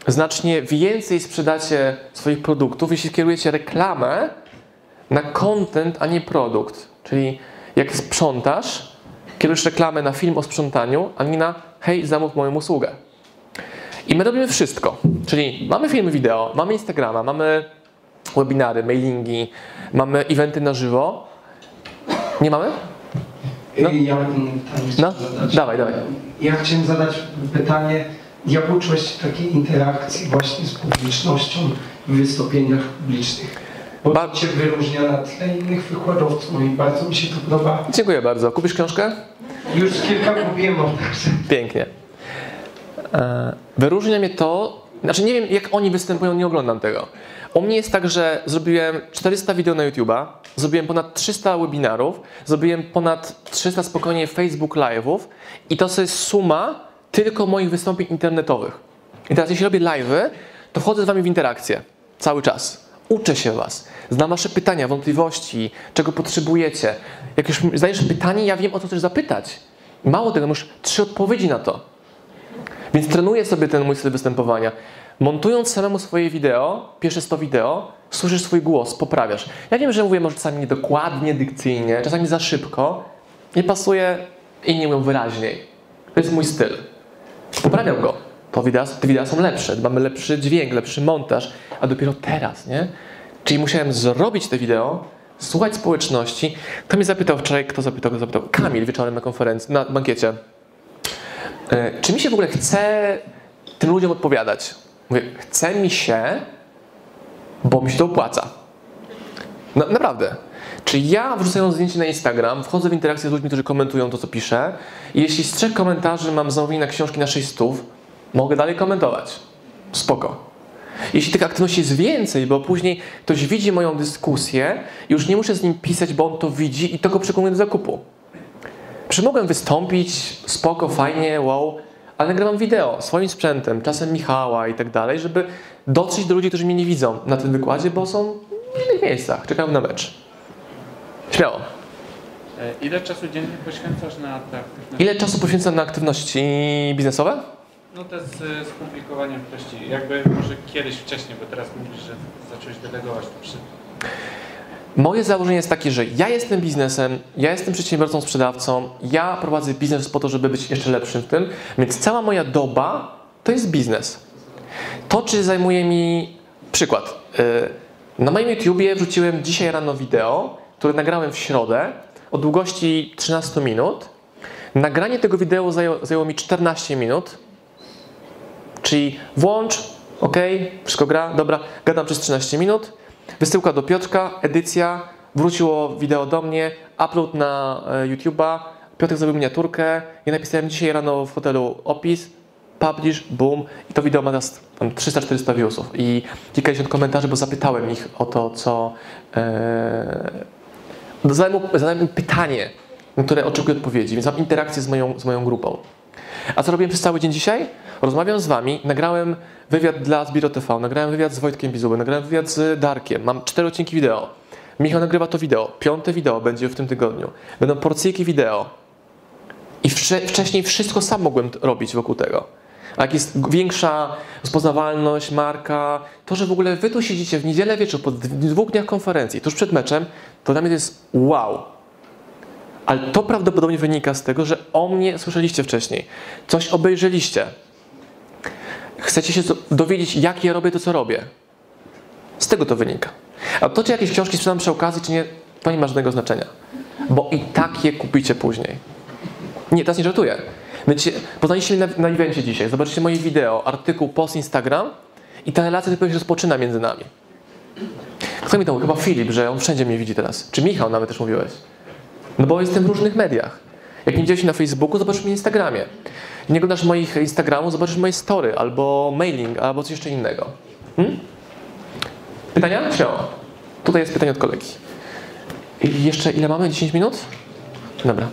znacznie więcej sprzedacie swoich produktów, jeśli kierujecie reklamę na content, a nie produkt. Czyli jak sprzątasz, kierujesz reklamę na film o sprzątaniu, a nie na hej, zamów moją usługę. I my robimy wszystko. Czyli mamy filmy wideo, mamy Instagrama, mamy webinary, mailingi, mamy eventy na żywo. Nie mamy? No. Ja bym no? Dawaj, dawaj. Ja chciałem zadać pytanie, jak uczyłeś się takiej interakcji właśnie z publicznością w wystąpieniach publicznych? Bo to Cię wyróżnia na tle innych wykładowców no i bardzo mi się to podoba. Dziękuję bardzo. Kupisz książkę? Już kilka kupiłem, także. Pięknie. E, wyróżnia mnie to, znaczy nie wiem jak oni występują, nie oglądam tego. U mnie jest tak, że zrobiłem 400 wideo na YouTube'a, zrobiłem ponad 300 webinarów, zrobiłem ponad 300 spokojnie Facebook Live'ów i to jest suma tylko moich wystąpień internetowych. I teraz jeśli robię live'y, to wchodzę z wami w interakcję cały czas. Uczę się was, znam wasze pytania, wątpliwości, czego potrzebujecie. Jak już zdajesz pytanie, ja wiem o co chcesz zapytać. Mało tego, masz trzy odpowiedzi na to. Więc trenuję sobie ten mój styl występowania. Montując samemu swoje wideo, pierwsze 100 wideo, słyszysz swój głos, poprawiasz. Ja wiem, że mówię może czasami niedokładnie, dykcyjnie, czasami za szybko, nie pasuje, inni mówią wyraźniej. To jest mój styl. Poprawiam go. To wideo, te wideo są lepsze, mamy lepszy dźwięk, lepszy montaż, a dopiero teraz, nie? Czyli musiałem zrobić te wideo, słuchać społeczności. Kto mnie zapytał wczoraj, kto zapytał, kto zapytał? Kamil wieczorem na konferencji, na bankiecie. E, czy mi się w ogóle chce tym ludziom odpowiadać? Mówię, chce mi się, bo mi się to opłaca. No, naprawdę. Czyli ja wrzucając zdjęcie na Instagram, wchodzę w interakcję z ludźmi, którzy komentują to, co piszę i jeśli z trzech komentarzy mam zamówienie na książki na 600, mogę dalej komentować. Spoko. Jeśli tych aktywności jest więcej, bo później ktoś widzi moją dyskusję, już nie muszę z nim pisać, bo on to widzi i to go przekonuje do zakupu. Czy mogłem wystąpić, spoko, fajnie, wow, ale nagrywam wideo swoim sprzętem, czasem Michała i tak dalej, żeby dotrzeć do ludzi, którzy mnie nie widzą na tym wykładzie, bo są w innych miejscach, czekają na mecz. Śmiało. E, ile czasu dziennie poświęcasz na te aktywności? Ile czasu poświęcam na aktywności biznesowe? No to z, z publikowaniem treści. Jakby może kiedyś wcześniej, bo teraz mówisz, że zacząłeś delegować to przy... Moje założenie jest takie, że ja jestem biznesem, ja jestem przedsiębiorcą, sprzedawcą, ja prowadzę biznes po to, żeby być jeszcze lepszym w tym, więc cała moja doba to jest biznes. To, czy zajmuje mi przykład. Y, na moim YouTubie wrzuciłem dzisiaj rano wideo, które nagrałem w środę o długości 13 minut. Nagranie tego wideo zajęło, zajęło mi 14 minut, czyli włącz, ok, wszystko gra, dobra, gadam przez 13 minut, wysyłka do Piotrka, edycja, wróciło wideo do mnie, upload na e, YouTube'a, Piotr zrobił miniaturkę, ja napisałem dzisiaj rano w hotelu opis, publish, boom. I to wideo ma teraz 300-400 viewsów. I kilkadziesiąt komentarzy, bo zapytałem ich o to, co... E, zadałem, mu, zadałem im pytanie, na które oczekuję odpowiedzi, więc mam interakcję z moją, z moją grupą. A co robiłem przez cały dzień dzisiaj? Rozmawiam z wami, nagrałem wywiad dla Zbiro TV, nagrałem wywiad z Wojtkiem Bizubem, nagrałem wywiad z Darkiem, mam cztery odcinki wideo. Michał nagrywa to wideo, piąte wideo będzie w tym tygodniu. Będą porcyjki wideo. I wcze wcześniej wszystko sam mogłem robić wokół tego. A jak jest większa rozpoznawalność, marka, to, że w ogóle wy tu siedzicie w niedzielę wieczór po dwóch dniach konferencji, tuż przed meczem, to dla mnie to jest wow. Ale to prawdopodobnie wynika z tego, że o mnie słyszeliście wcześniej. Coś obejrzeliście. Chcecie się dowiedzieć, jak ja robię to, co robię. Z tego to wynika. A to, czy jakieś książki sprzedam przy okazji, czy nie, to nie ma żadnego znaczenia. Bo i tak je kupicie później. Nie, teraz nie żartuję. Poznaliście mnie na, evencie dzisiaj, zobaczycie moje wideo, artykuł, post Instagram i ta relacja dopiero się rozpoczyna między nami. Kto mi to Chyba Filip, że on wszędzie mnie widzi teraz. Czy Michał nawet też mówiłeś. No bo jestem w różnych mediach. Jak nie widziałeś na Facebooku, zobaczysz mnie na Instagramie. Nie oglądasz moich Instagramów, zobaczysz moje story, albo mailing, albo coś jeszcze innego. Hmm? Pytania? Śmiało. Tutaj jest pytanie od kolegi. I jeszcze ile mamy? 10 minut? Dobra.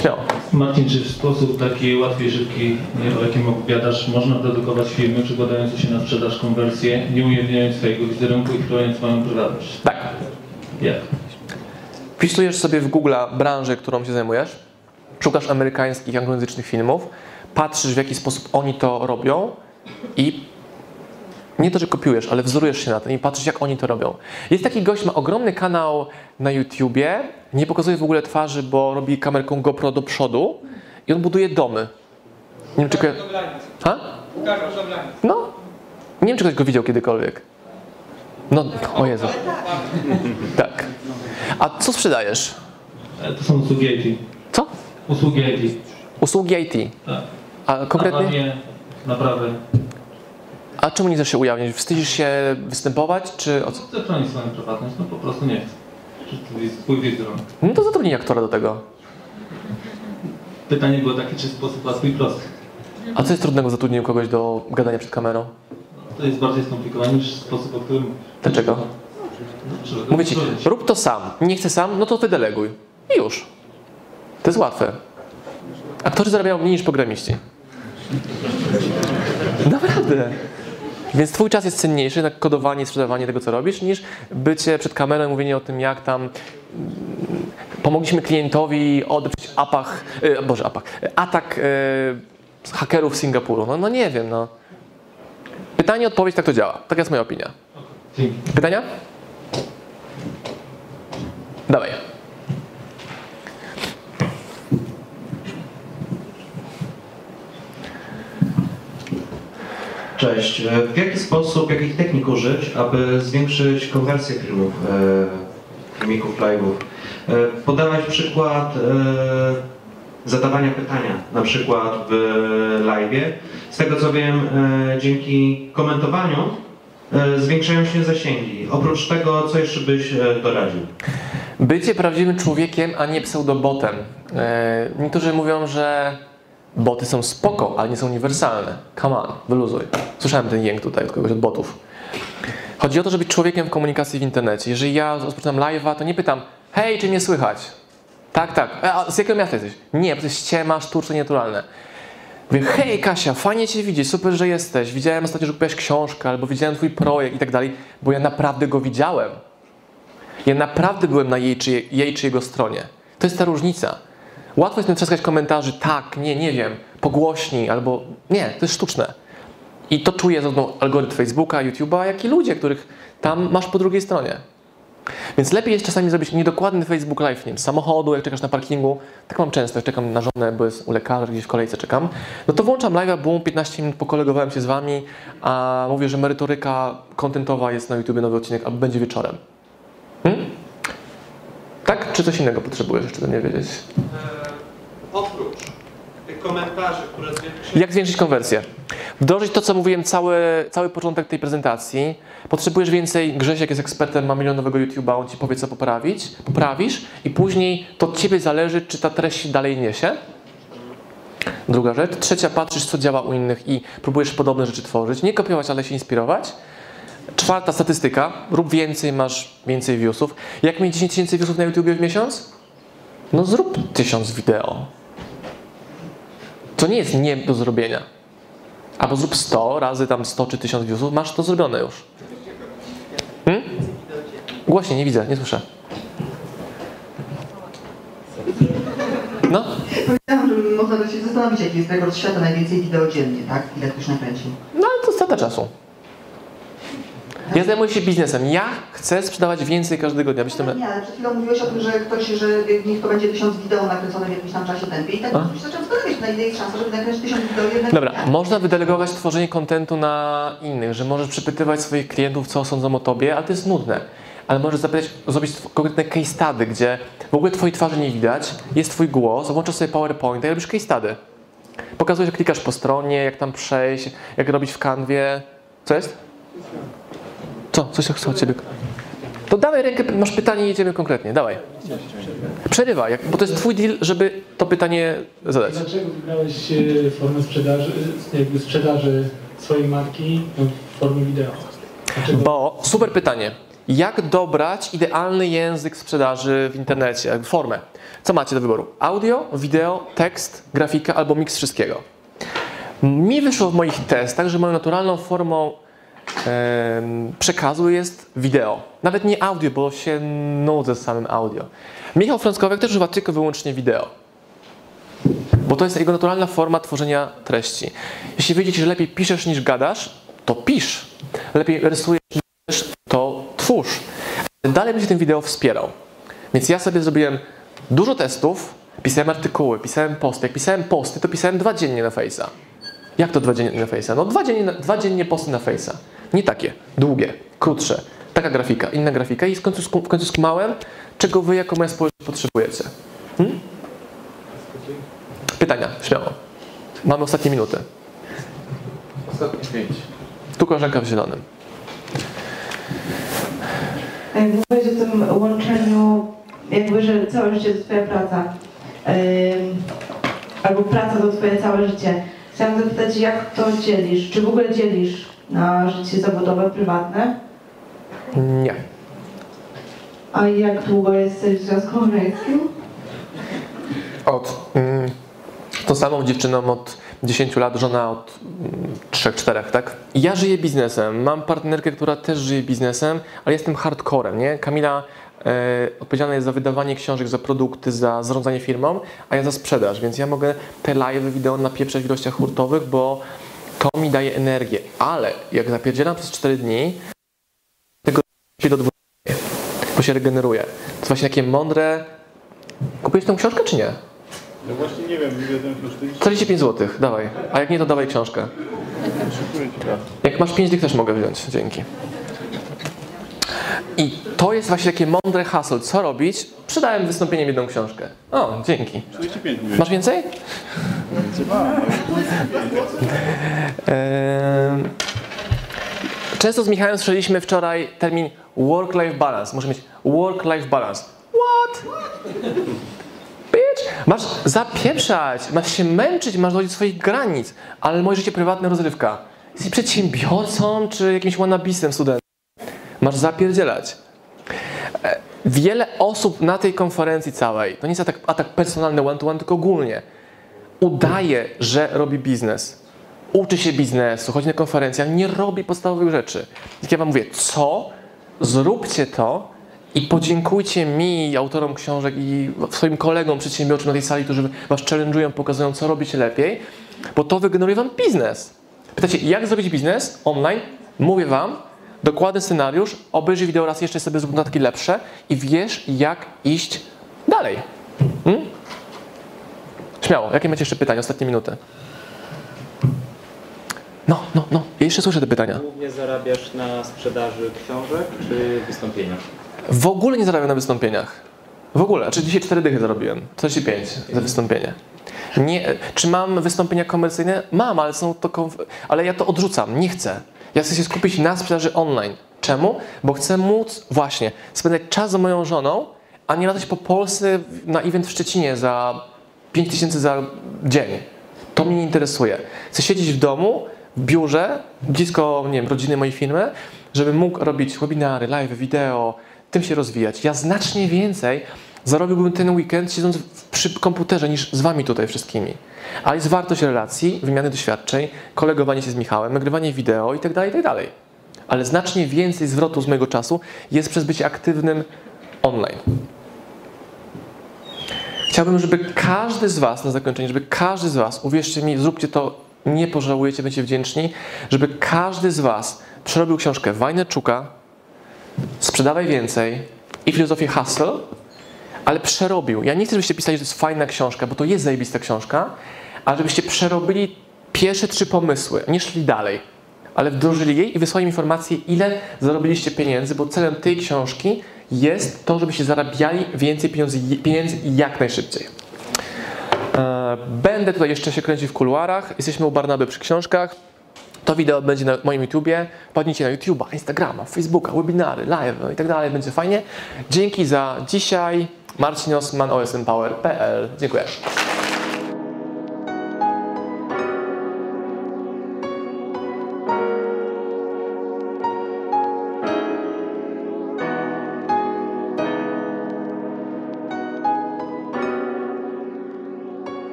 Śmiało. Marcin, czy w sposób taki łatwy i szybki, o jakim opowiadasz, można dedukować firmy przykładające się na sprzedaż, konwersję, nie ujawniając swojego wizerunku i chroniąc swoją prywatność? Tak. Jak? Wpisujesz sobie w Google branżę, którą się zajmujesz, szukasz amerykańskich, anglojęzycznych filmów, patrzysz w jaki sposób oni to robią i nie to, że kopiujesz, ale wzorujesz się na tym i patrzysz, jak oni to robią. Jest taki gość, ma ogromny kanał na YouTubie, nie pokazuje w ogóle twarzy, bo robi kamerką GoPro do przodu i on buduje domy. Nie wiem, czy... ko- Ha? No. Nie wiem, czy ktoś go widział kiedykolwiek. No, o Jezu. Tak. A co sprzedajesz? To są usługi IT. Co? Usługi IT. Usługi IT. Tak. A konkretnie? Naprawy. A czemu nie chcesz się ujawniać? Wstydzisz się występować, czy o co? Chcę chronić swoją prywatność, no po prostu nie chcę. Twój wizerunek. No to zatrudnij aktora do tego. Pytanie było takie, czy sposób łatwy i prosty. A co jest trudnego w zatrudnieniu kogoś do gadania przed kamerą? To jest bardziej skomplikowane niż sposób, o którym... Dlaczego? Go Mówię ci, rób to sam. Nie chcę sam, no to wydeleguj. I już. To jest łatwe. Aktorzy zarabiają mniej niż programiści. Naprawdę. Więc twój czas jest cenniejszy na kodowanie i sprzedawanie tego, co robisz, niż bycie przed kamerą i mówienie o tym, jak tam mm, pomogliśmy klientowi odeprzeć apach, e, boże, apach, atak e, hakerów z Singapuru. No, no nie wiem, no. Pytanie, odpowiedź, tak to działa. Taka jest moja opinia. Pytania? Dawaj. Cześć. E, W jaki sposób, jakich technik użyć, aby zwiększyć konwersję filmów, e, filmików, live'ów? E, Podawać przykład zadawania pytania, na przykład w live'ie. Z tego co wiem, dzięki komentowaniu zwiększają się zasięgi. Oprócz tego, co jeszcze byś doradził? Bycie prawdziwym człowiekiem, a nie pseudobotem. Niektórzy mówią, że boty są spoko, ale nie są uniwersalne. Come on, wyluzuj. Słyszałem ten jęk tutaj od kogoś od botów. Chodzi o to, żeby być człowiekiem w komunikacji w internecie. Jeżeli ja rozpoczynam live'a, to nie pytam, hej, czy mnie słychać? Tak, tak. E, A z jakiego miasta jesteś? Nie, bo to jest ściema, sztuczne, nienaturalne. Mówię, hej Kasia, fajnie Cię widzieć, super, że jesteś. Widziałem ostatnio, że kupiłaś książkę, albo widziałem Twój projekt i tak dalej, bo ja naprawdę go widziałem. Ja naprawdę byłem na jej czy, jej czy jego stronie. To jest ta różnica. Łatwo jest naciskać komentarzy, tak, nie, nie wiem, pogłośnij, albo nie, to jest sztuczne. I to czuje zarówno algorytm Facebooka, YouTube'a, jak i ludzie, których tam masz po drugiej stronie. Więc lepiej jest czasami zrobić niedokładny Facebook Live, nie wiem, z samochodu, jak czekasz na parkingu. Tak mam często, jak czekam na żonę, bo jest u lekarza, gdzieś w kolejce czekam. No to włączam live'a, boom, 15 minut pokolegowałem się z wami, a mówię, że merytoryka kontentowa jest na YouTube nowy odcinek, albo będzie wieczorem. Hmm? Tak? Czy coś innego potrzebujesz jeszcze do mnie wiedzieć? Oprócz tych komentarzy, które zwiększają Jak zwiększyć konwersję? Wdrożyć to, co mówiłem cały, cały początek tej prezentacji. Potrzebujesz więcej, Grzesiek jest ekspertem, ma milionowego YouTube'a, on ci powie, co poprawić, poprawisz i później to od ciebie zależy, czy ta treść się dalej niesie. Druga rzecz. Trzecia, patrzysz, co działa u innych i próbujesz podobne rzeczy tworzyć. Nie kopiować, ale się inspirować. Czwarta statystyka. Rób więcej, masz więcej viewsów. Jak mieć 10 tysięcy viewsów na YouTube w miesiąc? No zrób tysiąc wideo. To nie jest nie do zrobienia. Albo zrób 100 razy tam 100 czy 1000 viewsów, masz to zrobione już. Hmm? Głośniej, nie widzę, nie słyszę. No? Powiedziałam, że można się zastanowić, jaki jest rekord świata najwięcej wideo dziennie, tak? Ile ktoś nakręcił. No ale to strata czasu. Ja zajmuję się biznesem. Ja chcę sprzedawać więcej każdego dnia. Być tym... Nie, ale przed chwilą mówiłeś o tym, że ktoś, że niech to będzie tysiąc wideo nakręcone w jakimś tam czasie tempie i tak A? ktoś zaczął zastanawiać, na ile jest szansa, żeby nakręcić tysiąc wideo jednak. Dobra, można wydelegować tworzenie kontentu na innych, że możesz przepytywać swoich klientów, co sądzą o tobie, ale to jest nudne. Ale możesz zapytać, zrobić konkretne case study, gdzie w ogóle twojej twarzy nie widać, jest twój głos, włączasz sobie PowerPoint i robisz case study. Pokazujesz, jak klikasz po stronie, jak tam przejść, jak robić w kanwie. Co jest? Co? Coś chcę od ciebie. To dawaj rękę, masz pytanie i jedziemy konkretnie, dawaj. Przerywaj, jak- bo to jest twój deal, żeby to pytanie zadać. Dlaczego wybrałeś e, formę sprzedaży, e, jakby sprzedaży swojej marki w formie wideo? Bo, super pytanie. Jak dobrać idealny język sprzedaży w internecie, formę? Co macie do wyboru? Audio, wideo, tekst, grafika albo miks wszystkiego. Mi wyszło w moich testach, że moją naturalną formą przekazu jest wideo. Nawet nie audio, bo się nudzę z samym audio. Michał Frąckowiak też używa tylko wyłącznie wideo. Bo to jest jego naturalna forma tworzenia treści. Jeśli widzicie, że lepiej piszesz niż gadasz, to pisz. Lepiej rysujesz niż to twórz. Dalej będzie ten wideo wspierał. Więc ja sobie zrobiłem dużo testów, pisałem artykuły, pisałem posty. Jak pisałem posty, to pisałem dwa dziennie na Face'a. Jak to dwa dziennie na Face'a? No dwa dziennie, dwa dziennie posty na Face'a. Nie takie, długie, krótsze. Taka grafika, inna grafika i w końcu, w końcu skumałem, czego wy jako moja społeczność potrzebujecie. Hmm? Pytania, śmiało. Mamy ostatnie minuty. Ostatnie pięć. Tu koleżanka w zielonym. Jak mówisz o tym łączeniu, jakby, że całe życie to twoja praca, albo praca to twoje całe życie. Chciałam zapytać, jak to dzielisz? Czy w ogóle dzielisz na życie zawodowe, prywatne? Nie. A jak długo jesteś w związku małżeńskim? Od mm, tą samą dziewczyną od 10 lat, żona od mm, 3-4, tak? Ja żyję biznesem. Mam partnerkę, która też żyje biznesem, ale jestem hardcorem, nie? Kamila e, odpowiedzialna jest za wydawanie książek, za produkty, za zarządzanie firmą, a ja za sprzedaż, więc ja mogę te live wideo napieprzać w ilościach hurtowych, bo to mi daje energię. Ale jak zapierdzielam przez 4 dni, tego się do 20, bo się regeneruje. To jest właśnie takie mądre. Kupiłeś tą książkę, czy nie? No właśnie nie wiem, ile ten kosztuje. 45 zł, dawaj. A jak nie, to dawaj książkę. Tak. Jak masz 5 dych, też mogę wziąć. Dzięki. I to jest właśnie takie mądre hasło. Co robić? Przydałem wystąpieniem jedną książkę. O, dzięki. 45 mówię. Masz więcej? Ehm, Często z Michałem słyszeliśmy wczoraj termin work-life balance. Muszę mieć work-life balance. What? Bitch! Masz zapieprzać, masz się męczyć, masz dojść do swoich granic, ale moje życie prywatne rozrywka. Jesteś przedsiębiorcą czy jakimś wanabistem studentem. Masz zapierdzielać. E, Wiele osób na tej konferencji całej, to nie jest atak, atak personalny one-to-one, tylko ogólnie, udaje, że robi biznes. Uczy się biznesu, chodzi na konferencje, nie robi podstawowych rzeczy. Jak ja wam mówię, co? Zróbcie to i podziękujcie mi, autorom książek i swoim kolegom przedsiębiorczym na tej sali, którzy was challenge'ują, pokazują, co robicie lepiej, bo to wygeneruje wam biznes. Pytacie, jak zrobić biznes online? Mówię wam, dokładny scenariusz, obejrzyj wideo raz jeszcze sobie zrób notatki lepsze i wiesz, jak iść dalej. Hmm? Śmiało, jakie macie jeszcze pytania? Ostatnie minuty. No, no, no. Ja jeszcze słyszę te pytania. Głównie zarabiasz na sprzedaży książek czy wystąpieniach? W ogóle nie zarabiam na wystąpieniach. W ogóle. Czy dzisiaj 4 dychy zarobiłem? 45 za wystąpienie. Nie, czy mam wystąpienia komercyjne? Mam, ale są to ale ja to odrzucam. Nie chcę. Ja chcę się skupić na sprzedaży online. Czemu? Bo chcę móc właśnie spędzać czas z moją żoną, a nie latać po Polsce na event w Szczecinie za 5 tysięcy za dzień. To mnie nie interesuje. Chcę siedzieć w domu, w biurze, blisko nie wiem, rodziny mojej firmy, żeby mógł robić webinary, live, wideo, tym się rozwijać. Ja znacznie więcej zarobiłbym ten weekend siedząc przy komputerze niż z wami tutaj wszystkimi. Ale jest wartość relacji, wymiany doświadczeń, kolegowanie się z Michałem, nagrywanie wideo itd., itd. Ale znacznie więcej zwrotu z mojego czasu jest przez bycie aktywnym online. Chciałbym, żeby każdy z Was, na zakończenie, żeby każdy z Was, uwierzcie mi, zróbcie to, nie pożałujecie, będziecie wdzięczni, żeby każdy z Was przerobił książkę Wajneczuka, Sprzedawaj Więcej i Filozofię Hustle, ale przerobił. Ja nie chcę, żebyście pisali, że to jest fajna książka, bo to jest zajebista książka, ale żebyście przerobili pierwsze trzy pomysły, nie szli dalej, ale wdrożyli jej i wysłali informację, ile zarobiliście pieniędzy, bo celem tej książki jest to, żebyście zarabiali więcej pieniędzy, pieniędzy jak najszybciej. E, Będę tutaj jeszcze się kręcił w kuluarach. Jesteśmy u Barnaby przy książkach. To wideo będzie na moim YouTubie. Wpadnijcie na YouTube'a, Instagrama, Facebooka, webinary, live i tak dalej. Będzie fajnie. Dzięki za dzisiaj. Marcin Osman. Dziękuję.